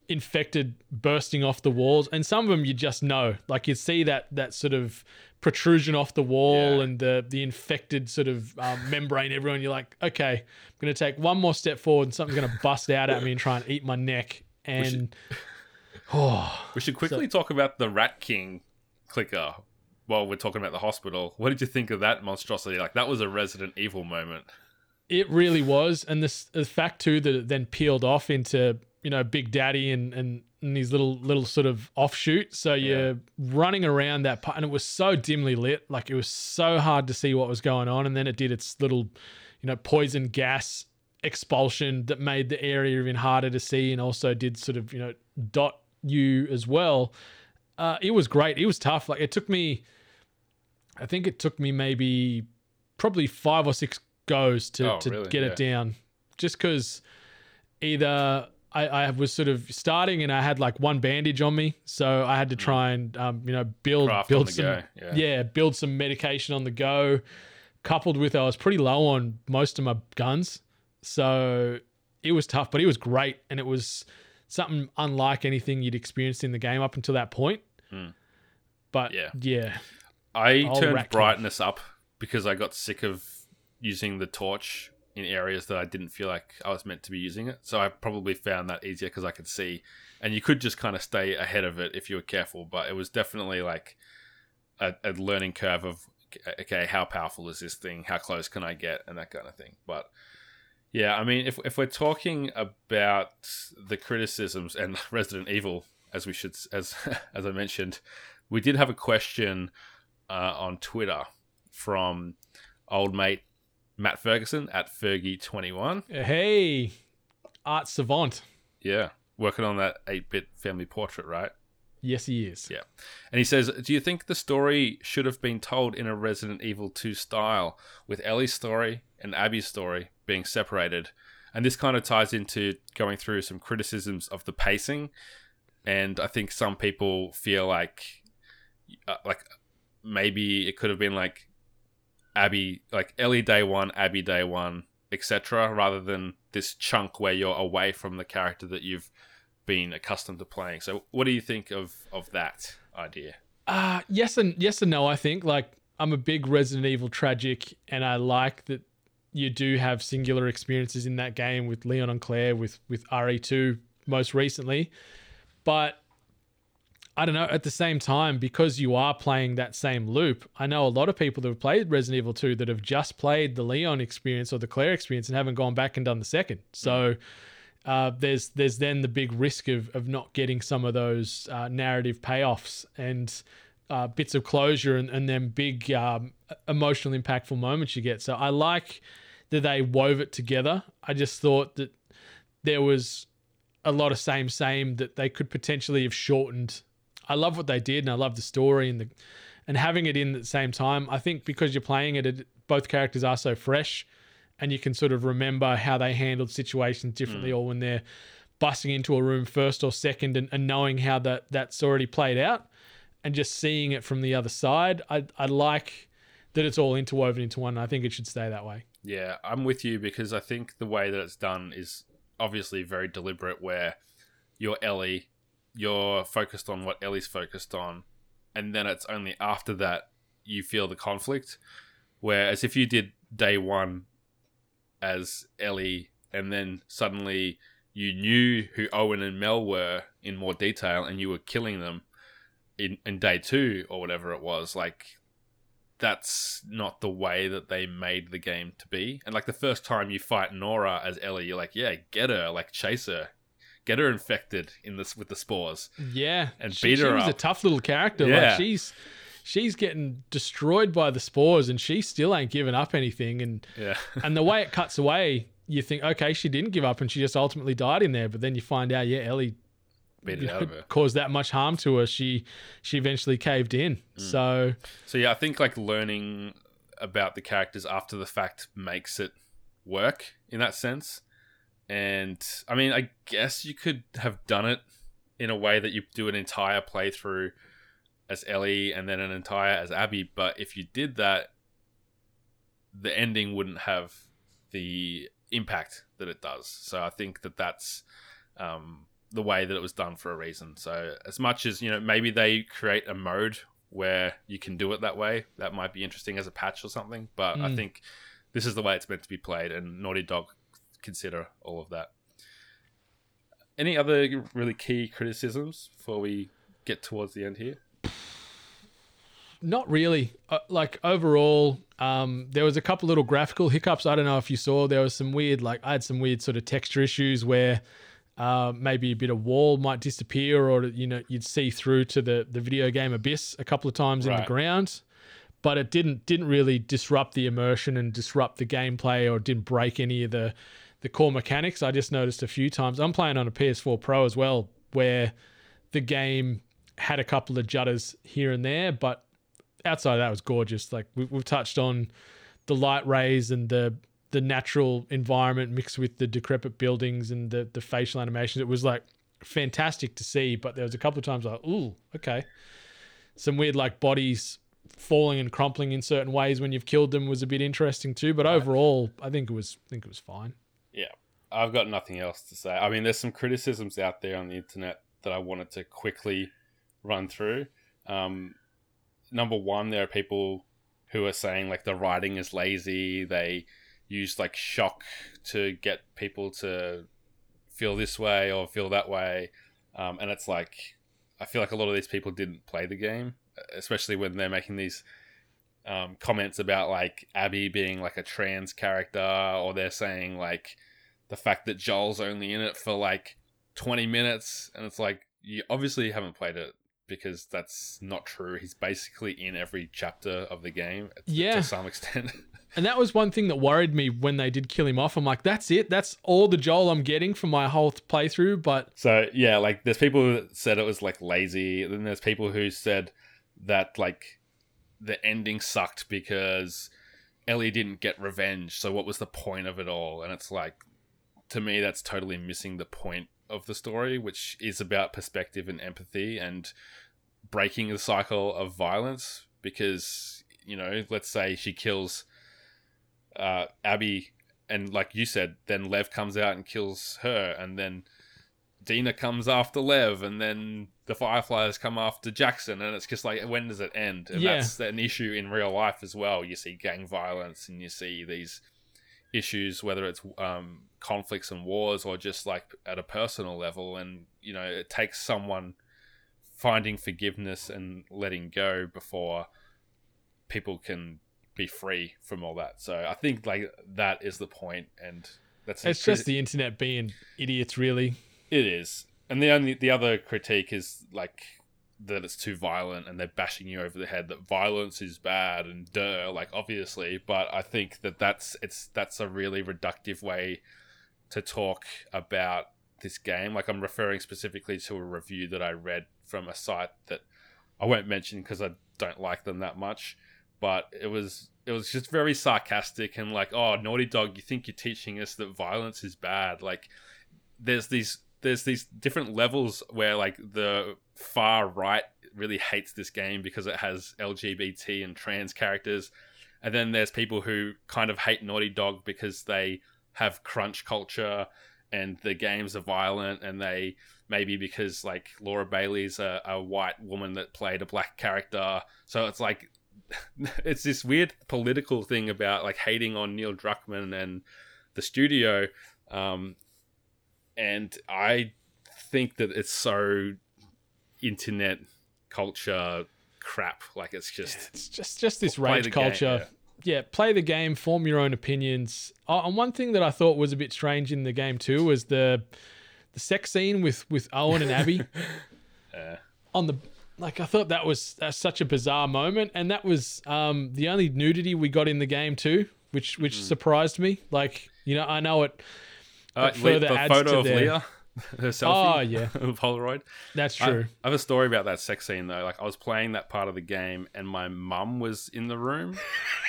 infected bursting off the walls. And some of them you just know like you see that that sort of protrusion off the wall Yeah. and the the infected sort of um, membrane everyone you're like okay i'm gonna take one more step forward and something's gonna bust out at me and try and eat my neck. And oh we should [LAUGHS] quickly talk about the rat king clicker while we're talking about the hospital. What did you think of that monstrosity? Like that was a resident evil moment. It really was, and this the fact too that it then peeled off into you know Big Daddy and and, and these little little sort of offshoot. So you're running around that part, and it was so dimly lit, like it was so hard to see what was going on. And then it did its little, you know, poison gas expulsion that made the area even harder to see, and also did sort of you know dot you as well. Uh, it was great. It was tough. Like it took me, I think it took me maybe probably five or six goes to, Oh, to really? get Yeah. it down just because either I, I was sort of starting and I had like one bandage on me, so I had to try and um, you know build Mm. Craft build some go, yeah. build some medication on the go. Coupled with I was pretty low on most of my guns, so it was tough, but it was great and it was something unlike anything you'd experienced in the game up until that point. But Hmm. Yeah. yeah, I turned brightness up because I got sick of using the torch in areas that I didn't feel like I was meant to be using it. So I probably found that easier because I could see, and you could just kind of stay ahead of it if you were careful. But it was definitely like a, a learning curve of okay, how powerful is this thing? How close can I get? And that kind of thing. But yeah, I mean, if if we're talking about the criticisms and [LAUGHS] Resident Evil, as we should as [LAUGHS] as I mentioned, we did have a question uh, on Twitter from old mate Matt Ferguson at Fergie21. hey, art savant. Yeah, working on that 8 bit family portrait, right? Yes, he is. Yeah. And he says, Do you think the story should have been told in a Resident Evil 2 style, with Ellie's story and Abby's story being separated? And this kind of ties into going through some criticisms of the pacing. And I think some people feel like, uh, like maybe it could have been like Abby, like Ellie day one, Abby day one, etc., rather than this chunk where you're away from the character that you've been accustomed to playing. So, what do you think of of that idea? Uh yes and yes and no. I think like I'm a big Resident Evil tragic, and I like that you do have singular experiences in that game with Leon and Claire, with with RE2 most recently. But I don't know, at the same time, because you are playing that same loop, I know a lot of people that have played Resident Evil 2 that have just played the Leon experience or the Claire experience and haven't gone back and done the second. So uh, there's there's then the big risk of, of not getting some of those uh, narrative payoffs and uh, bits of closure and, and then big um, emotional impactful moments you get. So I like that they wove it together. I just thought that there was a lot of same same that they could potentially have shortened. I love what they did and I love the story and the and having it in at the same time. I think because you're playing it, it both characters are so fresh and you can sort of remember how they handled situations differently mm. or when they're busting into a room first or second and, and knowing how that that's already played out and just seeing it from the other side. I I like that it's all interwoven into one. I think it should stay that way. Yeah, I'm with you because I think the way that it's done is obviously very deliberate where you're Ellie, you're focused on what Ellie's focused on, and then it's only after that you feel the conflict. Whereas if you did day one as Ellie and then suddenly you knew who Owen and Mel were in more detail and you were killing them in, in day two or whatever it was, like that's not the way that they made the game to be. And like the first time you fight Nora as Ellie, you're like, yeah, get her, like chase her, get her infected in this with the spores. Yeah, And she, beat her she was a tough little character. Yeah. Like she's she's getting destroyed by the spores, and she still ain't giving up anything. And Yeah, [LAUGHS] and the way it cuts away, you think, okay, she didn't give up, and she just ultimately died in there. But then you find out, yeah, Ellie beat it [LAUGHS] out of her. caused that much harm to her. She she eventually caved in. Mm. So So yeah, I think like learning about the characters after the fact makes it work in that sense. And I mean, I guess you could have done it in a way that you do an entire playthrough as Ellie and then an entire as Abby, but if you did that the ending wouldn't have the impact that it does. So I think that that's um, the way that it was done for a reason. So as much as you know, maybe they create a mode where you can do it that way. That might be interesting as a patch or something. But I Mm. think this is the way it's meant to be played, and Naughty Dog consider all of that. Any other really key criticisms before we get towards the end here? Not really. Uh, like overall, um, there was a couple little graphical hiccups. I don't know if you saw. There was some weird, like I had some weird sort of texture issues where uh, maybe a bit of wall might disappear, or you know you'd see through to the the video game abyss a couple of times in the ground. But it didn't didn't really disrupt the immersion and disrupt the gameplay, or didn't break any of the the core mechanics. I just noticed a few times. I'm playing on a PS4 Pro as well, where the game had a couple of judders here and there, but outside of that it was gorgeous. Like we, we've touched on the light rays and the the natural environment mixed with the decrepit buildings and the the facial animations. It was like fantastic to see, but there was a couple of times like, ooh, okay. Some weird like bodies falling and crumpling in certain ways when you've killed them was a bit interesting too. But overall, I think it was I think it was fine. Yeah, I've got nothing else to say. I mean, there's some criticisms out there on the internet that I wanted to quickly run through. Um, number one, there are people who are saying like the writing is lazy. They use like shock to get people to feel this way or feel that way, um, and it's like I feel like a lot of these people didn't play the game, especially when they're making these um, comments about like Abby being like a trans character, or they're saying like the fact that Joel's only in it for like 20 minutes, and it's like you obviously haven't played it because that's not true. He's basically in every chapter of the game to- Yeah. to some extent. [LAUGHS] And that was one thing that worried me when they did kill him off. I'm like, that's it. That's all the Joel I'm getting from my whole playthrough. But So yeah, like there's people who said it was like lazy. Then there's people who said that like the ending sucked because Ellie didn't get revenge. So what was the point of it all? And it's like to me that's totally missing the point of the story, which is about perspective and empathy and breaking the cycle of violence because you know, let's say she kills uh, Abby and like you said, then Lev comes out and kills her, and then Dina comes after Lev, and then the Fireflies come after Jackson, and it's just like, when does it end? And Yeah. that's an issue in real life as well. You see gang violence, and you see these issues, whether it's um, conflicts and wars or just like at a personal level. And, you know, it takes someone finding forgiveness and letting go before people can be free from all that. So I think like that is the point and that's It's just the internet being idiots, really. It is. And the only the other critique is like that it's too violent and they're bashing you over the head that violence is bad and duh like obviously but i think that that's it's that's a really reductive way to talk about this game like i'm referring specifically to a review that i read from a site that i won't mention because i don't like them that much but it was it was just very sarcastic and like oh naughty dog you think you're teaching us that violence is bad like there's these there's these different levels where like the far right really hates this game because it has LGBT and trans characters, and then there's people who kind of hate Naughty Dog because they have crunch culture and the games are violent and they maybe because like Laura Bailey's a, a white woman that played a black character, so it's like [LAUGHS] it's this weird political thing about like hating on Neil Druckmann and the studio. Um, and I think that it's so internet culture crap. Like it's just It's just just this rage the game, culture. yeah. play the game, form your own opinions. Oh, and one thing that I thought was a bit strange in the game too was the the sex scene with with Owen and Abby [LAUGHS] uh, on the like I thought that was that's such a bizarre moment, and that was um, the only nudity we got in the game too, which which Hmm. surprised me. Like you know, I know it. Uh, the photo of their- Leah, [LAUGHS] her selfie, Oh, yeah. [LAUGHS] Polaroid. That's true. I, have a story about that sex scene though. Like I was playing that part of the game, and my mum was in the room,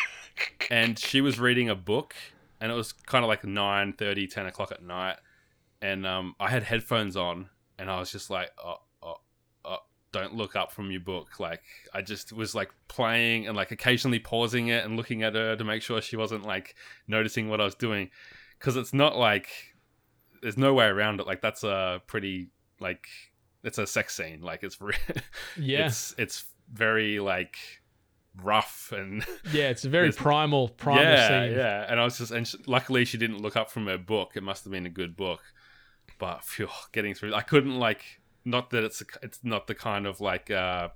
[LAUGHS] and she was reading a book, and it was kind of like 9, 10 o'clock at night, and um, I had headphones on, and I was just like, oh, oh, oh, don't look up from your book. Like I just was like playing and like occasionally pausing it and looking at her to make sure she wasn't like noticing what I was doing, because it's not like there's no way around it. Like that's a pretty like it's a sex scene. Like it's re- [LAUGHS] yeah, it's it's very like rough and [LAUGHS] yeah. It's a very primal primal yeah scene. yeah. And I was just and sh luckily she didn't look up from her book. It must have been a good book. But phew, getting through, I couldn't like not that it's it's not the kind of like uh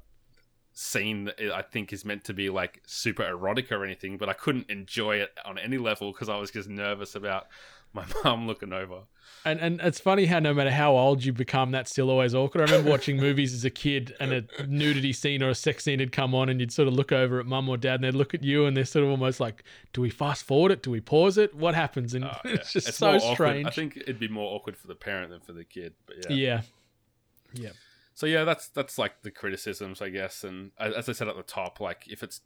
scene that I think is meant to be like super erotic or anything, but I couldn't enjoy it on any level because I was just nervous about [LAUGHS] my mum looking over. And and it's funny how no matter how old you become, that's still always awkward. I remember watching [LAUGHS] movies as a kid, and a nudity scene or a sex scene had come on, and you'd sort of look over at mum or dad, and they'd look at you, and they're sort of almost like, "Do we fast forward it? Do we pause it? What happens?" And Oh, [LAUGHS] yeah. it's just It's so strange. I think it'd be more awkward for the parent than for the kid. But yeah. yeah, yeah, So yeah, that's that's like the criticisms, I guess. And as I said at the top, like if it's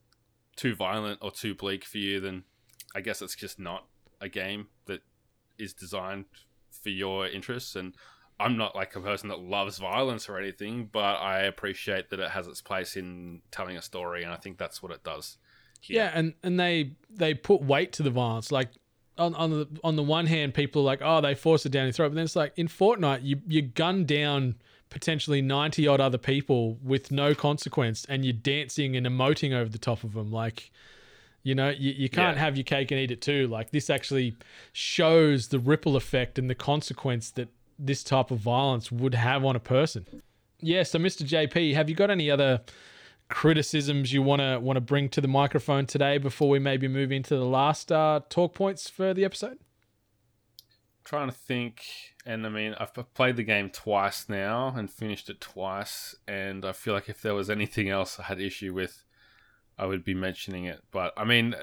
too violent or too bleak for you, then I guess it's just not a game that is designed for your interests. And I'm not like a person that loves violence or anything, but I appreciate that it has its place in telling a story, and I think that's what it does. here. yeah. And and they they put weight to the violence, like. On, on the on the one hand, people are like, oh, they force it down your throat. But then it's like in Fortnite, you you gun down potentially ninety odd other people with no consequence, and you're dancing and emoting over the top of them. Like, you know, you, you can't Yeah. have your cake and eat it too. Like this actually shows the ripple effect and the consequence that this type of violence would have on a person. Yeah. So, Mr. JP, have you got any other criticisms you want to want to bring to the microphone today before we maybe move into the last uh, talk points for the episode? trying to think and i mean i've played the game twice now and finished it twice and i feel like if there was anything else i had issue with i would be mentioning it but i mean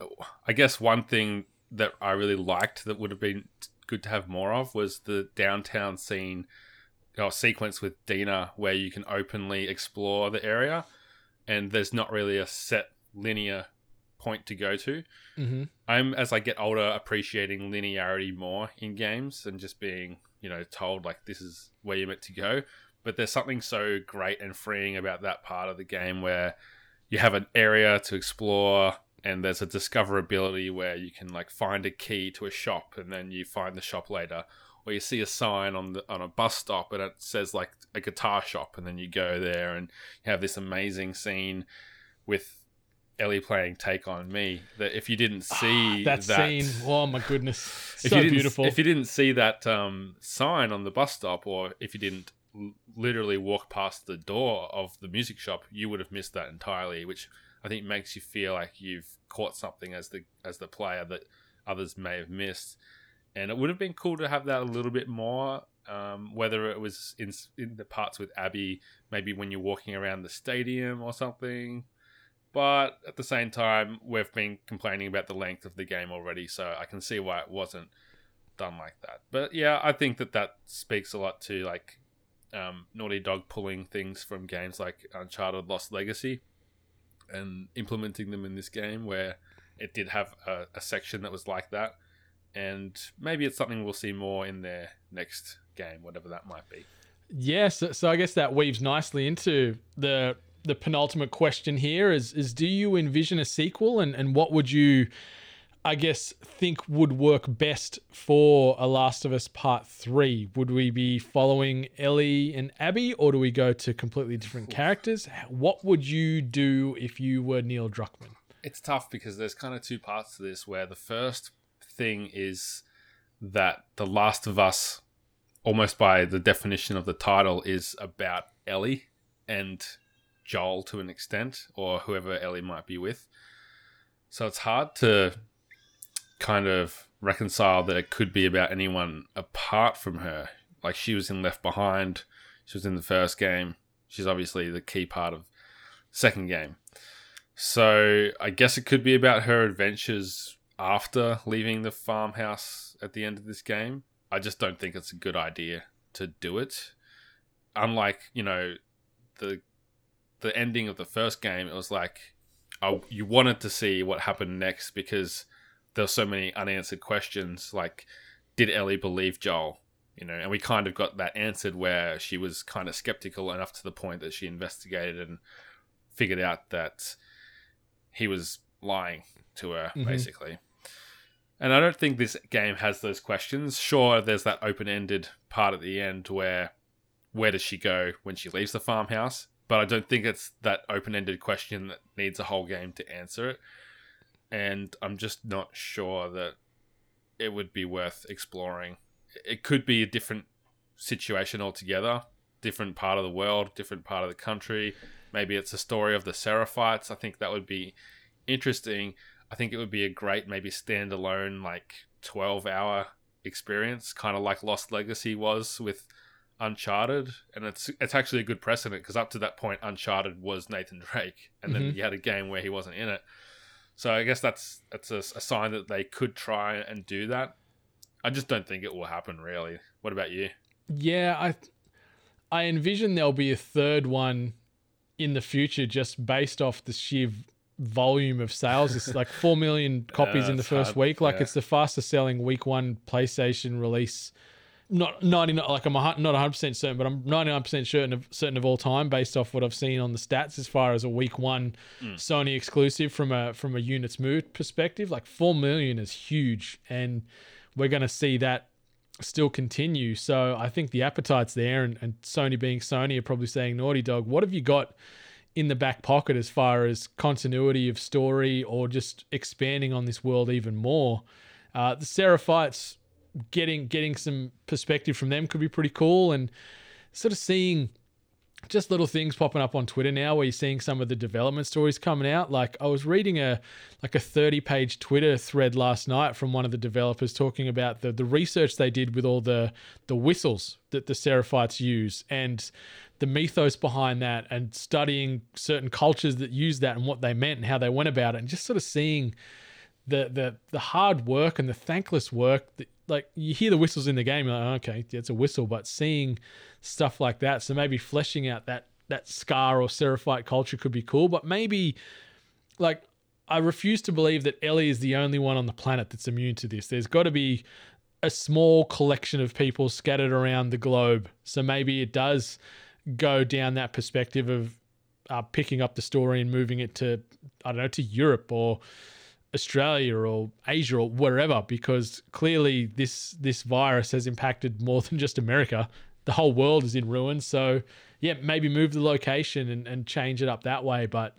uh, i guess one thing that i really liked that would have been good to have more of was the downtown scene or sequence with dina where you can openly explore the area and there's not really a set linear point to go to Mm-hmm. I'm as I get older appreciating linearity more in games and just being, you know, told like this is where you're meant to go. But there's something so great and freeing about that part of the game where you have an area to explore and there's a discoverability where you can like find a key to a shop and then you find the shop later or you see a sign on the on a bus stop and it says like a guitar shop and then you go there and you have this amazing scene with Ellie playing Take on Me. That if you didn't see that, scene, oh my goodness, [LAUGHS] if so you didn't, beautiful. If you didn't see that um, sign on the bus stop, or if you didn't literally walk past the door of the music shop, you would have missed that entirely. Which I think makes you feel like you've caught something as the as the player that others may have missed. And it would have been cool to have that a little bit more. Um, whether it was in in the parts with Abby, maybe when you're walking around the stadium or something. But at the same time, we've been complaining about the length of the game already, so I can see why it wasn't done like that. But yeah, I think that that speaks a lot to like um, Naughty Dog pulling things from games like Uncharted Lost Legacy and implementing them in this game where it did have a, a section that was like that. And maybe it's something we'll see more in their next game, whatever that might be. Yes, so, so I guess that weaves nicely into the the penultimate question here is is do you envision a sequel and and what would you I guess think would work best for A Last of Us Part 3? Would we be following Ellie and Abby or do we go to completely different characters? What would you do if you were Neil Druckmann? It's tough because there's kind of two parts to this where the first thing is that The Last of Us almost by the definition of the title is about Ellie and Joel to an extent, or whoever Ellie might be with. So it's hard to kind of reconcile that it could be about anyone apart from her. Like she was in Left Behind, she was in the first game. She's obviously the key part of second game. So I guess it could be about her adventures after leaving the farmhouse at the end of this game. I just don't think it's a good idea to do it. Unlike, you know, the the ending of the first game, it was like oh, you wanted to see what happened next because there's so many unanswered questions. Like, did Ellie believe Joel? You know, and we kind of got that answered where she was kind of skeptical enough to the point that she investigated and figured out that he was lying to her, Mhm. basically. And I don't think this game has those questions. Sure, there's that open ended part at the end where where does she go when she leaves the farmhouse? But I don't think it's that open ended question that needs a whole game to answer it. And I'm just not sure that it would be worth exploring. It could be a different situation altogether, different part of the world, different part of the country. Maybe it's a story of the Seraphites. I think that would be interesting. I think it would be a great, maybe standalone, like 12 hour experience, kind of like Lost Legacy was with Uncharted. And it's it's actually a good precedent because up to that point, Uncharted was Nathan Drake, and then Mhm. you had a game where he wasn't in it. So I guess that's that's a, a sign that they could try and do that. I just don't think it will happen. Really. What about you? Yeah, I I envision there'll be a third one in the future just based off the sheer volume of sales. It's like 4 million [LAUGHS] copies in the first hard, week. Like yeah. it's the fastest selling week 1 PlayStation release. Not 99 like I'm a, not 100% certain, but I'm 99% certain of certain of all time based off what I've seen on the stats as far as a week 1 Mm. Sony exclusive from a from a units moved perspective. Like 4 million is huge and we're going to see that still continue. So I think the appetite's there, and, and Sony being Sony are probably saying, Naughty Dog, what have you got in the back pocket as far as continuity of story or just expanding on this world even more? Uh, the Seraphites getting getting some perspective from them could be pretty cool, and sort of seeing just little things popping up on Twitter now where you're seeing some of the development stories coming out. Like I was reading a like a 30 page Twitter thread last night from one of the developers talking about the the research they did with all the the whistles that the Seraphites use and the mythos behind that and studying certain cultures that use that and what they meant and how they went about it and just sort of seeing the the the hard work and the thankless work that like you hear the whistles in the game you're like okay it's a whistle but seeing stuff like that so maybe fleshing out that that scar or seraphite culture could be cool but maybe like I refuse to believe that Ellie is the only one on the planet that's immune to this. There's got to be a small collection of people scattered around the globe so maybe it does go down that perspective of uh, picking up the story and moving it to I don't know to Europe or Australia or Asia or wherever because clearly this this virus has impacted more [LAUGHS] than just America. The whole world is in ruins. So yeah, maybe move the location and, and change it up that way. But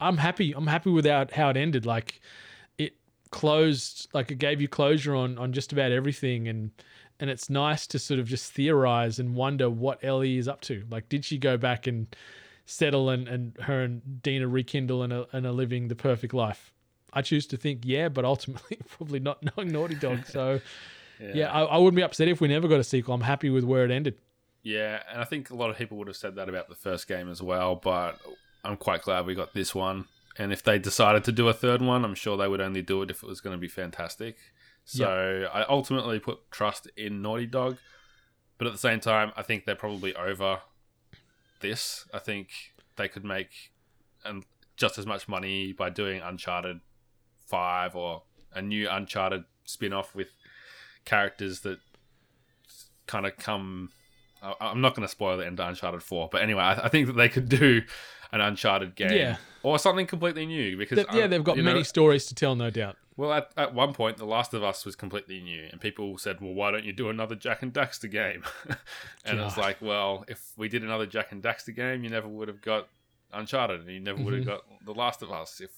I'm happy. I'm happy with how, it ended. Like it closed, like it gave you closure on on just about everything, and and it's nice to sort of just theorize and wonder what Ellie is up to. Like, did she go back and settle and, and her and Dina rekindle and are, and are living the perfect life? I choose to think yeah, but ultimately [LAUGHS] probably not knowing Naughty Dog. [LAUGHS] So yeah, I, I wouldn't be upset if we never got a sequel. I'm happy with where it ended. Yeah, and I think a lot of people would have said that about the first game as well, but I'm quite glad we got this one. And if they decided to do a third one, I'm sure they would only do it if it was going to be fantastic. So I ultimately put trust in Naughty Dog, but at the same time, I think they're probably over this. I think they could make um, just as much money by doing Uncharted 5 or a new Uncharted spin off with characters that kind of come. I'm not going to spoil the end of Uncharted 4, but anyway, I, think that they could do an Uncharted game Yeah. or something completely new because They- yeah, they've got you know, many stories to tell, no doubt. well, at, at one point, The Last of Us was completely new, and people said, "Well, why don't you do another Jak and Daxter game?" [LAUGHS] and it's like, well, if we did another Jak and Daxter game, you never would have got Uncharted, and you never would have Mhm. got The Last of Us if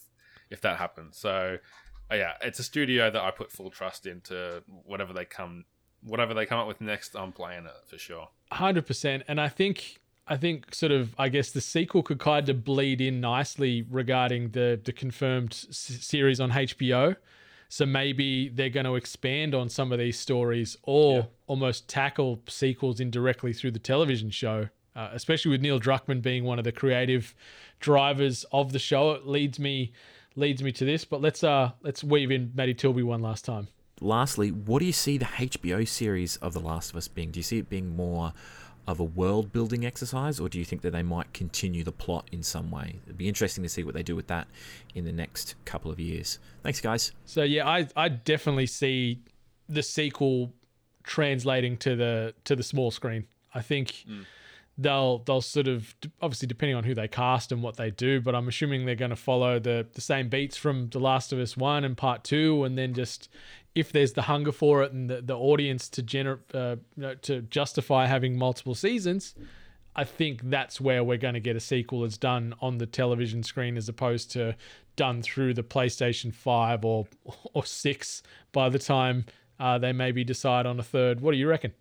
if that happens. So, uh, yeah, it's a studio that I put full trust into. Whatever they come, whatever they come up with next, I'm playing it for sure. hundred percent. And I think I think sort of I guess the sequel could kind of bleed in nicely regarding the the confirmed s- series on HBO. So maybe they're going to expand on some of these stories, or Yeah. almost tackle sequels indirectly through the television show. Uh, especially with Neil Druckmann being one of the creative drivers of the show, it leads me leads me to this. But let's uh let's weave in Matty Tilby one last time. Lastly, what do you see the HBO series of The Last of Us being? Do you see it being more of a world building exercise, or do you think that they might continue the plot in some way? It'd be interesting to see what they do with that in the next couple of years. Thanks, guys. So yeah, I I definitely see the sequel translating to the to the small screen. I think they'll they'll sort of obviously depending on who they cast and what they do, but I'm assuming they're going to follow the the same beats from The Last of Us one and Part two, and then just if there's the hunger for it and the, the audience to gener uh, you know, to justify having multiple seasons. I think that's where we're going to get a sequel that's done on the television screen as opposed to done through the PlayStation 5 or or 6 by the time uh, they maybe decide on a third. What do you reckon?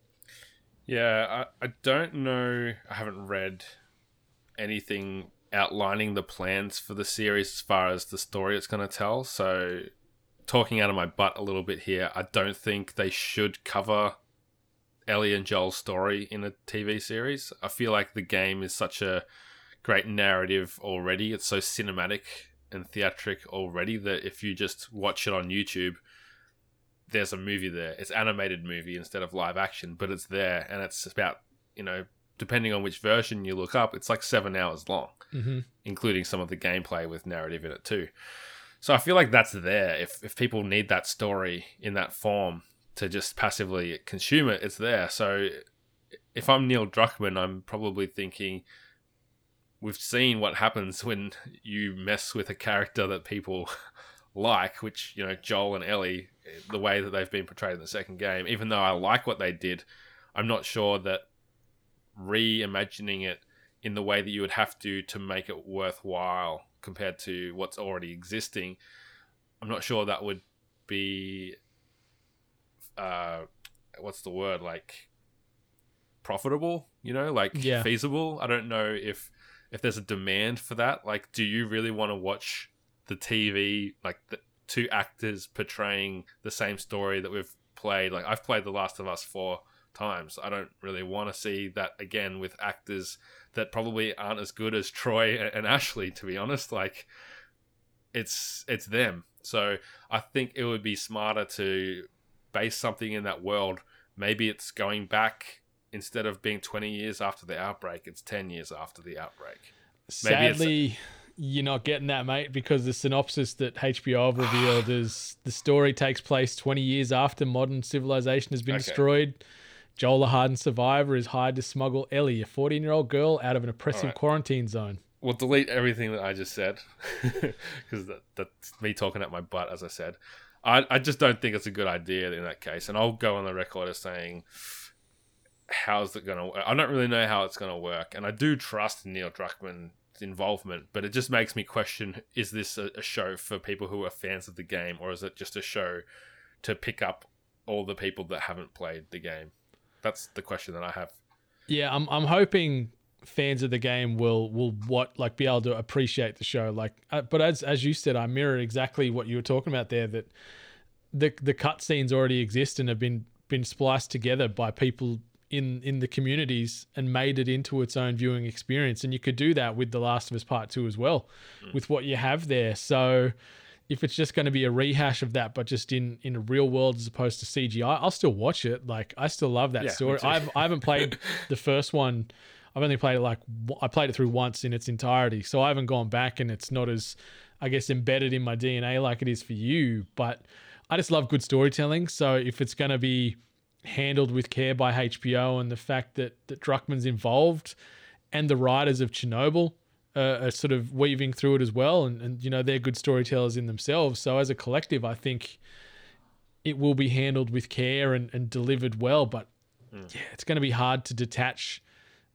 Yeah, I, I don't know. I haven't read anything outlining the plans for the series as far as the story it's going to tell. So, talking out of my butt a little bit here, I don't think they should cover Ellie and Joel's story in a TV series. I feel like the game is such a great narrative already. It's so cinematic and theatric already that if you just watch it on YouTube, there's a movie there. It's animated movie instead of live action, but it's there and it's about, you know, depending on which version you look up, it's like 7 hours long, Mm-hmm. including some of the gameplay with narrative in it too. So I feel like that's there. If if people need that story in that form to just passively consume it, it's there. So if I'm Neil Druckmann, I'm probably thinking we've seen what happens when you mess with a character that people [LAUGHS] like, which, you know, Joel and Ellie, the way that they've been portrayed in the second game, even though I like what they did, I'm not sure that reimagining it in the way that you would have to to make it worthwhile compared to what's already existing, I'm not sure that would be uh what's the word like profitable you know like Yeah. feasible i don't know if if there's a demand for that like do you really want to watch the tv like the two actors portraying the same story that we've played like i've played the last of us four times. I don't really want to see that again with actors that probably aren't as good as troy and ashley to be honest. Like it's it's them. So i think it would be smarter to base something in that world. Maybe it's going back instead of being 20 years after the outbreak it's 10 years after the outbreak. Maybe Sadly, you're not getting that, mate, because the synopsis that HBO have revealed [SIGHS] is the story takes place 20 years after modern civilization has been Okay. destroyed. Joel, a hardened survivor, is hired to smuggle Ellie, a 14 year old girl, out of an oppressive Alright. quarantine zone. we'll delete everything that I just said [LAUGHS] because that, that's me talking at my butt, as I said. I, I just don't think it's a good idea in that case. And I'll go on the record as saying, how's it going to work? I don't really know how it's going to work. And I do trust Neil Druckmann involvement, but it just makes me question: Is this a, a show for people who are fans of the game, or is it just a show to pick up all the people that haven't played the game? That's the question that I have. Yeah, I'm I'm hoping fans of the game will will what like be able to appreciate the show like uh, but as as you said I mirror exactly what you were talking about there that the the cutscenes already exist and have been been spliced together by people in in the communities and made it into its own viewing experience and you could do that with The Last of Us Part 2 as well mm. with what you have there so if it's just going to be a rehash of that, but just in in a real world as opposed to CGI, I'll still watch it. Like I still love that yeah, story. I've I haven't played [LAUGHS] the first one. I've only played it like I played it through once in its entirety, so I haven't gone back, and it's not as I guess embedded in my DNA like it is for you. But I just love good storytelling. So if it's going to be handled with care by HBO, and the fact that that Druckmann's involved, and the writers of Chernobyl uh, are sort of weaving through it as well, and, and you know they're good storytellers in themselves. So as a collective, I think it will be handled with care and, and delivered well. But mm. yeah, it's going to be hard to detach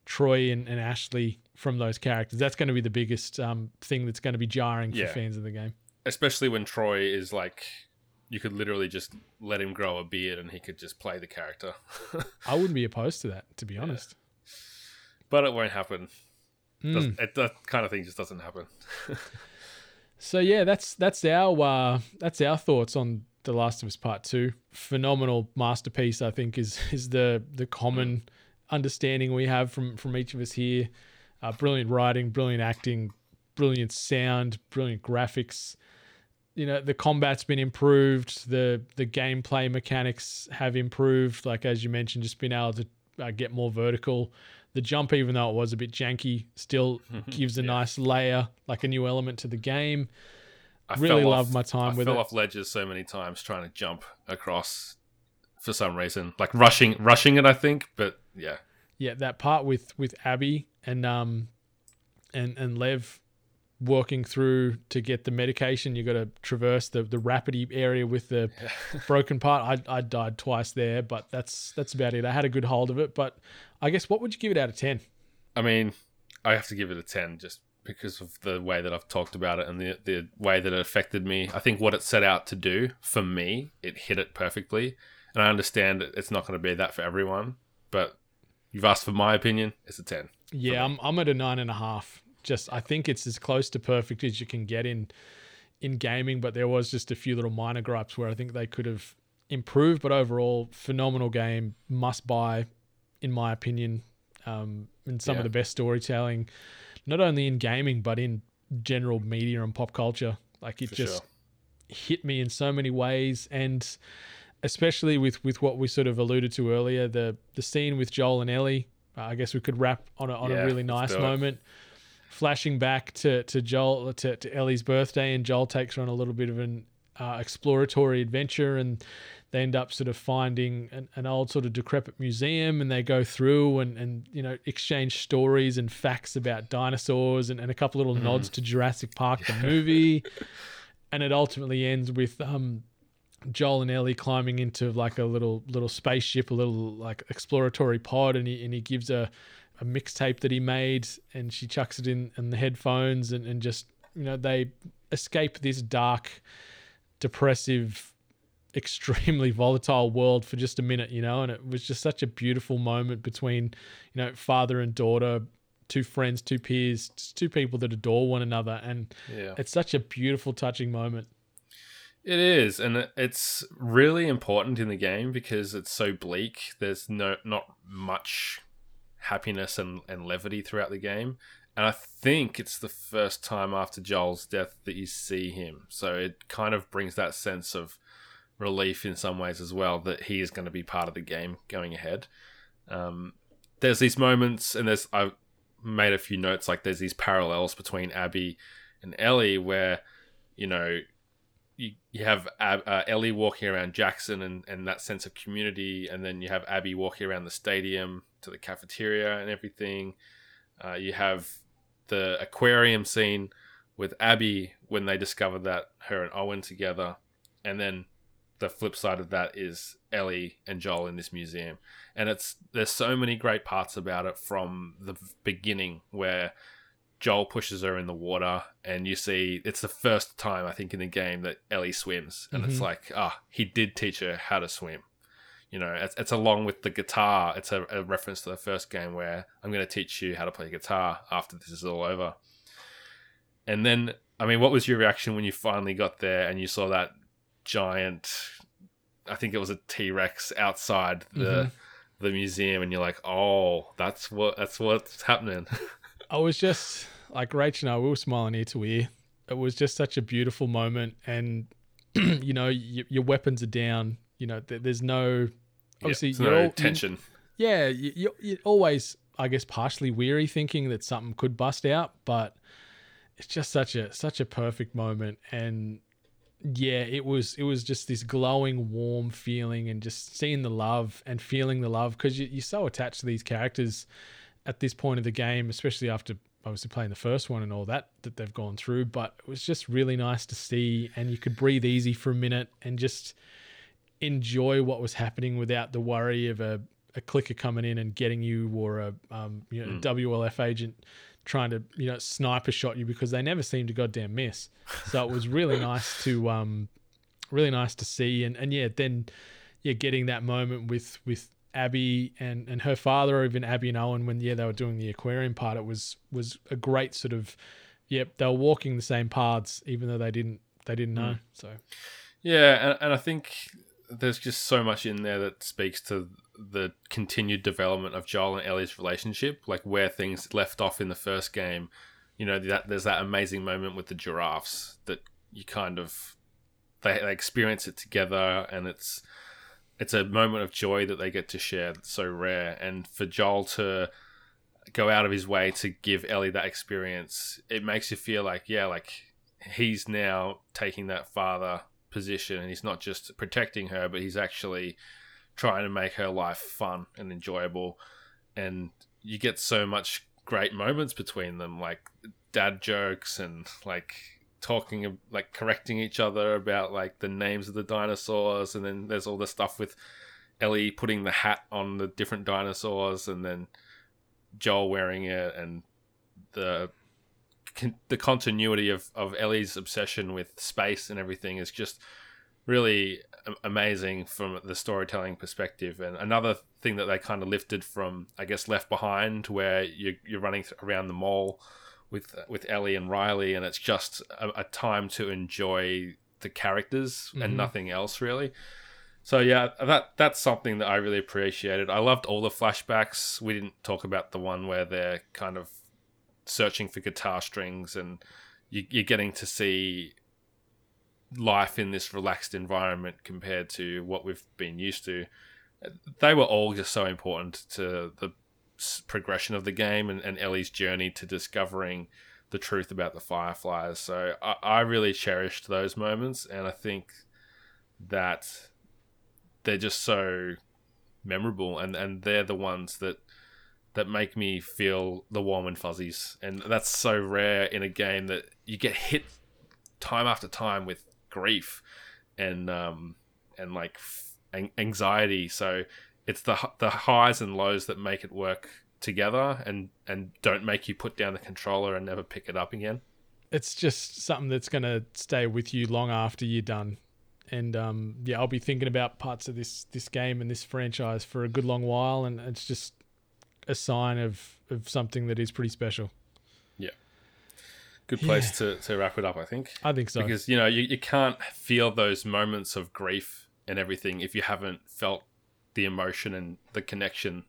Troy and, and, Ashley from those characters. That's going to be the biggest um, thing that's going to be jarring for fans of the game. Especially when Troy is like, you could literally just let him grow a beard and he could just play the character. [LAUGHS] I wouldn't be opposed to that, to be honest. Yeah. But it won't happen. Mm. It, that kind of thing just doesn't happen. [LAUGHS] so yeah, that's that's our uh, that's our thoughts on The Last of Us Part Two. Phenomenal masterpiece, I think, is is the the common understanding we have from from each of us here. Uh, brilliant writing, brilliant acting, brilliant sound, brilliant graphics. You know, the combat's been improved. The the gameplay mechanics have improved. Like as you mentioned, just being able to uh, get more vertical the jump, even though it was a bit janky, still [LAUGHS] gives a yeah. nice layer, like a new element to the game. I really love my time I with fell it. off ledges so many times trying to jump across for some reason, like rushing, rushing it. I think, but yeah, yeah, that part with with Abby and um and and Lev working through to get the medication. You got to traverse the the rapidy area with the [LAUGHS] broken part. I I died twice there, but that's that's about it. I had a good hold of it, but I guess what would you give it out of ten? I mean, I have to give it a ten just because of the way that I've talked about it and the the way that it affected me. I think what it set out to do for me, it hit it perfectly. And I understand it's not going to be that for everyone, but you've asked for my opinion. It's a ten. Yeah, I'm I'm at a nine and a half just I think it's as close to perfect as you can get in in gaming, but there was just a few little minor gripes where I think they could have improved. But overall, phenomenal game, must buy, in my opinion. Um, and some yeah. of the best storytelling, not only in gaming but in general media and pop culture. Like it For just sure. hit me in so many ways, and especially with with what we sort of alluded to earlier, the the scene with Joel and Ellie. Uh, I guess we could wrap on a, on yeah, a really nice moment flashing back to to Joel to, to Ellie's birthday, and Joel takes her on a little bit of an uh, exploratory adventure, and they end up sort of finding an, an, old sort of decrepit museum, and they go through and and you know exchange stories and facts about dinosaurs, and, and a couple little mm. nods to Jurassic Park the movie, [LAUGHS] and it ultimately ends with um. Joel and Ellie climbing into like a little little spaceship, a little like exploratory pod, and he and he gives a a mixtape that he made and she chucks it in in the headphones and, and just you know they escape this dark depressive extremely [LAUGHS] volatile world for just a minute you know? And it was just such a beautiful moment between you know father and daughter two friends two peers two people that adore one another. And yeah. it's such a beautiful touching moment. It is and it's really important in the game because it's so bleak. There's no not much happiness and, and levity throughout the game. And I think it's the first time after Joel's death that you see him. So it kind of brings that sense of relief in some ways as well that he is going to be part of the game going ahead. Um, there's these moments, and there's I made a few notes like there's these parallels between Abby and Ellie where you know you, you have Ab, uh, Ellie walking around Jackson and, and that sense of community, and then you have Abby walking around the stadium to the cafeteria and everything. Uh, you have the aquarium scene with Abby when they discover that her and Owen together, and then the flip side of that is Ellie and Joel in this museum, and it's there's so many great parts about it from the beginning where Joel pushes her in the water, and you see it's the first time I think in the game that Ellie swims, and it's like, ah, he did teach her how to swim. You know, it's, it's along with the guitar. It's a, a reference to the first game where I'm going to teach you how to play guitar after this is all over. And then, I mean, what was your reaction when you finally got there and you saw that giant? I think it was a T Rex outside the Mhm. the museum, and you're like, oh, that's what that's what's happening. [LAUGHS] I was just like Rach and I, we were smiling ear to ear. It was just such a beautiful moment, and [CLEARS THROAT] you know, y- your weapons are down. You know, th- there's no obviously no all, you- tension. yeah, you, you, you're always, I guess, partially weary, thinking that something could bust out, but it's just such a such a perfect moment, and yeah, it was it was just this glowing, warm feeling, and just seeing the love and feeling the love because you, you're so attached to these characters at this point of the game, especially after obviously playing the first one and all that that they've gone through. But it was just really nice to see, and you could breathe easy for a minute and just enjoy what was happening without the worry of a, a clicker coming in and getting you or a um, you know WLF agent trying to you know sniper shot you because they never seemed to goddamn miss. So it was really [LAUGHS] nice to um really nice to see. And and yeah then yeah getting that moment with with Abby and and her father or even Abby and Owen when yeah they were doing the aquarium part it was was a great sort of yep they were walking the same paths even though they didn't they didn't know. So Yeah, and, and I think there's just so much in there that speaks to the continued development of Joel and Ellie's relationship, like where things left off in the first game. You know, that there's that amazing moment with the giraffes that you kind of they, they experience it together, and it's it's a moment of joy that they get to share that's so rare. And for Joel to go out of his way to give Ellie that experience, it makes you feel like yeah, like he's now taking that father position and he's not just protecting her but he's actually trying to make her life fun and enjoyable. And you get so much great moments between them like dad jokes and like talking like correcting each other about like the names of the dinosaurs and then there's all the stuff with Ellie putting the hat on the different dinosaurs and then Joel wearing it and the con- the continuity of, of Ellie's obsession with space and everything is just really amazing from the storytelling perspective. And another thing that they kind of lifted from, I guess, Left Behind, where you, you're running around the mall with with Ellie and Riley, and it's just a, a time to enjoy the characters Mhm. and nothing else really. So yeah, that that's something that I really appreciated. I loved all the flashbacks. We didn't talk about the one where they're kind of searching for guitar strings and you, you're getting to see life in this relaxed environment compared to what we've been used to. They were all just so important to the progression of the game and, and Ellie's journey to discovering the truth about the Fireflies. So I, I really cherished those moments, and I think that they're just so memorable, and, and they're the ones that that make me feel the warm and fuzzies, and that's so rare in a game that you get hit time after time with grief and um and like anxiety. So it's the the highs and lows that make it work together and and don't make you put down the controller and never pick it up again. it's just something that's going to stay with you long after you're done. And um, yeah, I'll be thinking about parts of this this game and this franchise for a good long while, and it's just a sign of of something that is pretty special. Yeah. Good place to, to wrap it up, I think. I think so. Because you know you, you can't feel those moments of grief and everything if you haven't felt the emotion and the connection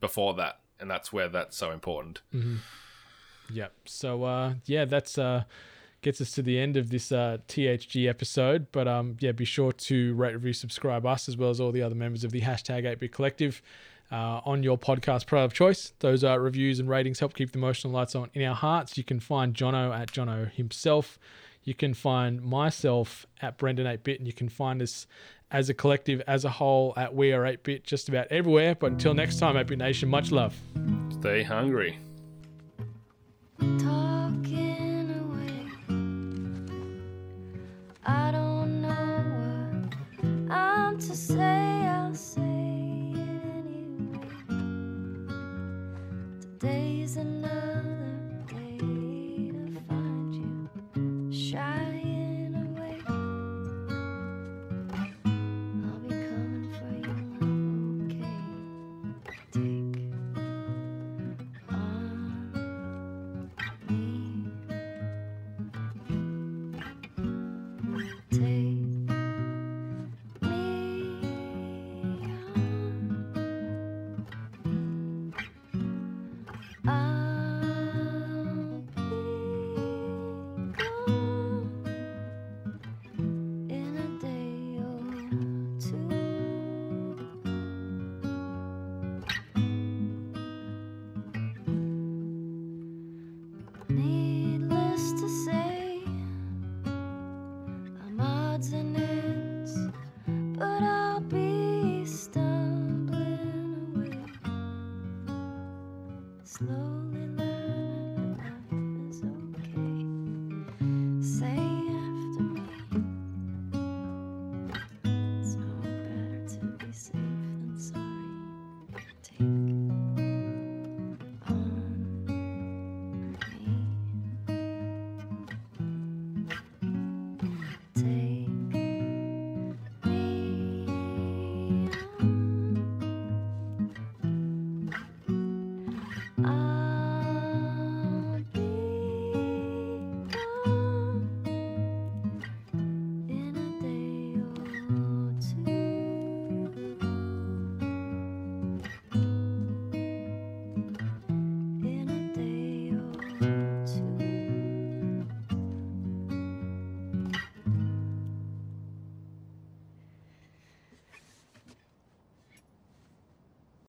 before that, and that's where that's so important. Yep. So uh, yeah, that's uh, gets us to the end of this uh, THG episode. But um, yeah, be sure to rate, review, subscribe us as well as all the other members of the hashtag 8bit collective uh, on your podcast product of choice. Those uh, reviews and ratings help keep the emotional lights on in our hearts. You can find Jono at Jono himself. You can find myself at Brendan 8bit, and you can find us as a collective, as a whole, at We Are 8bit, just about everywhere. But until next time, 8bit Nation, much love. Stay hungry. talking away. I don't know what I'm to say. I'll say anyway. Today's another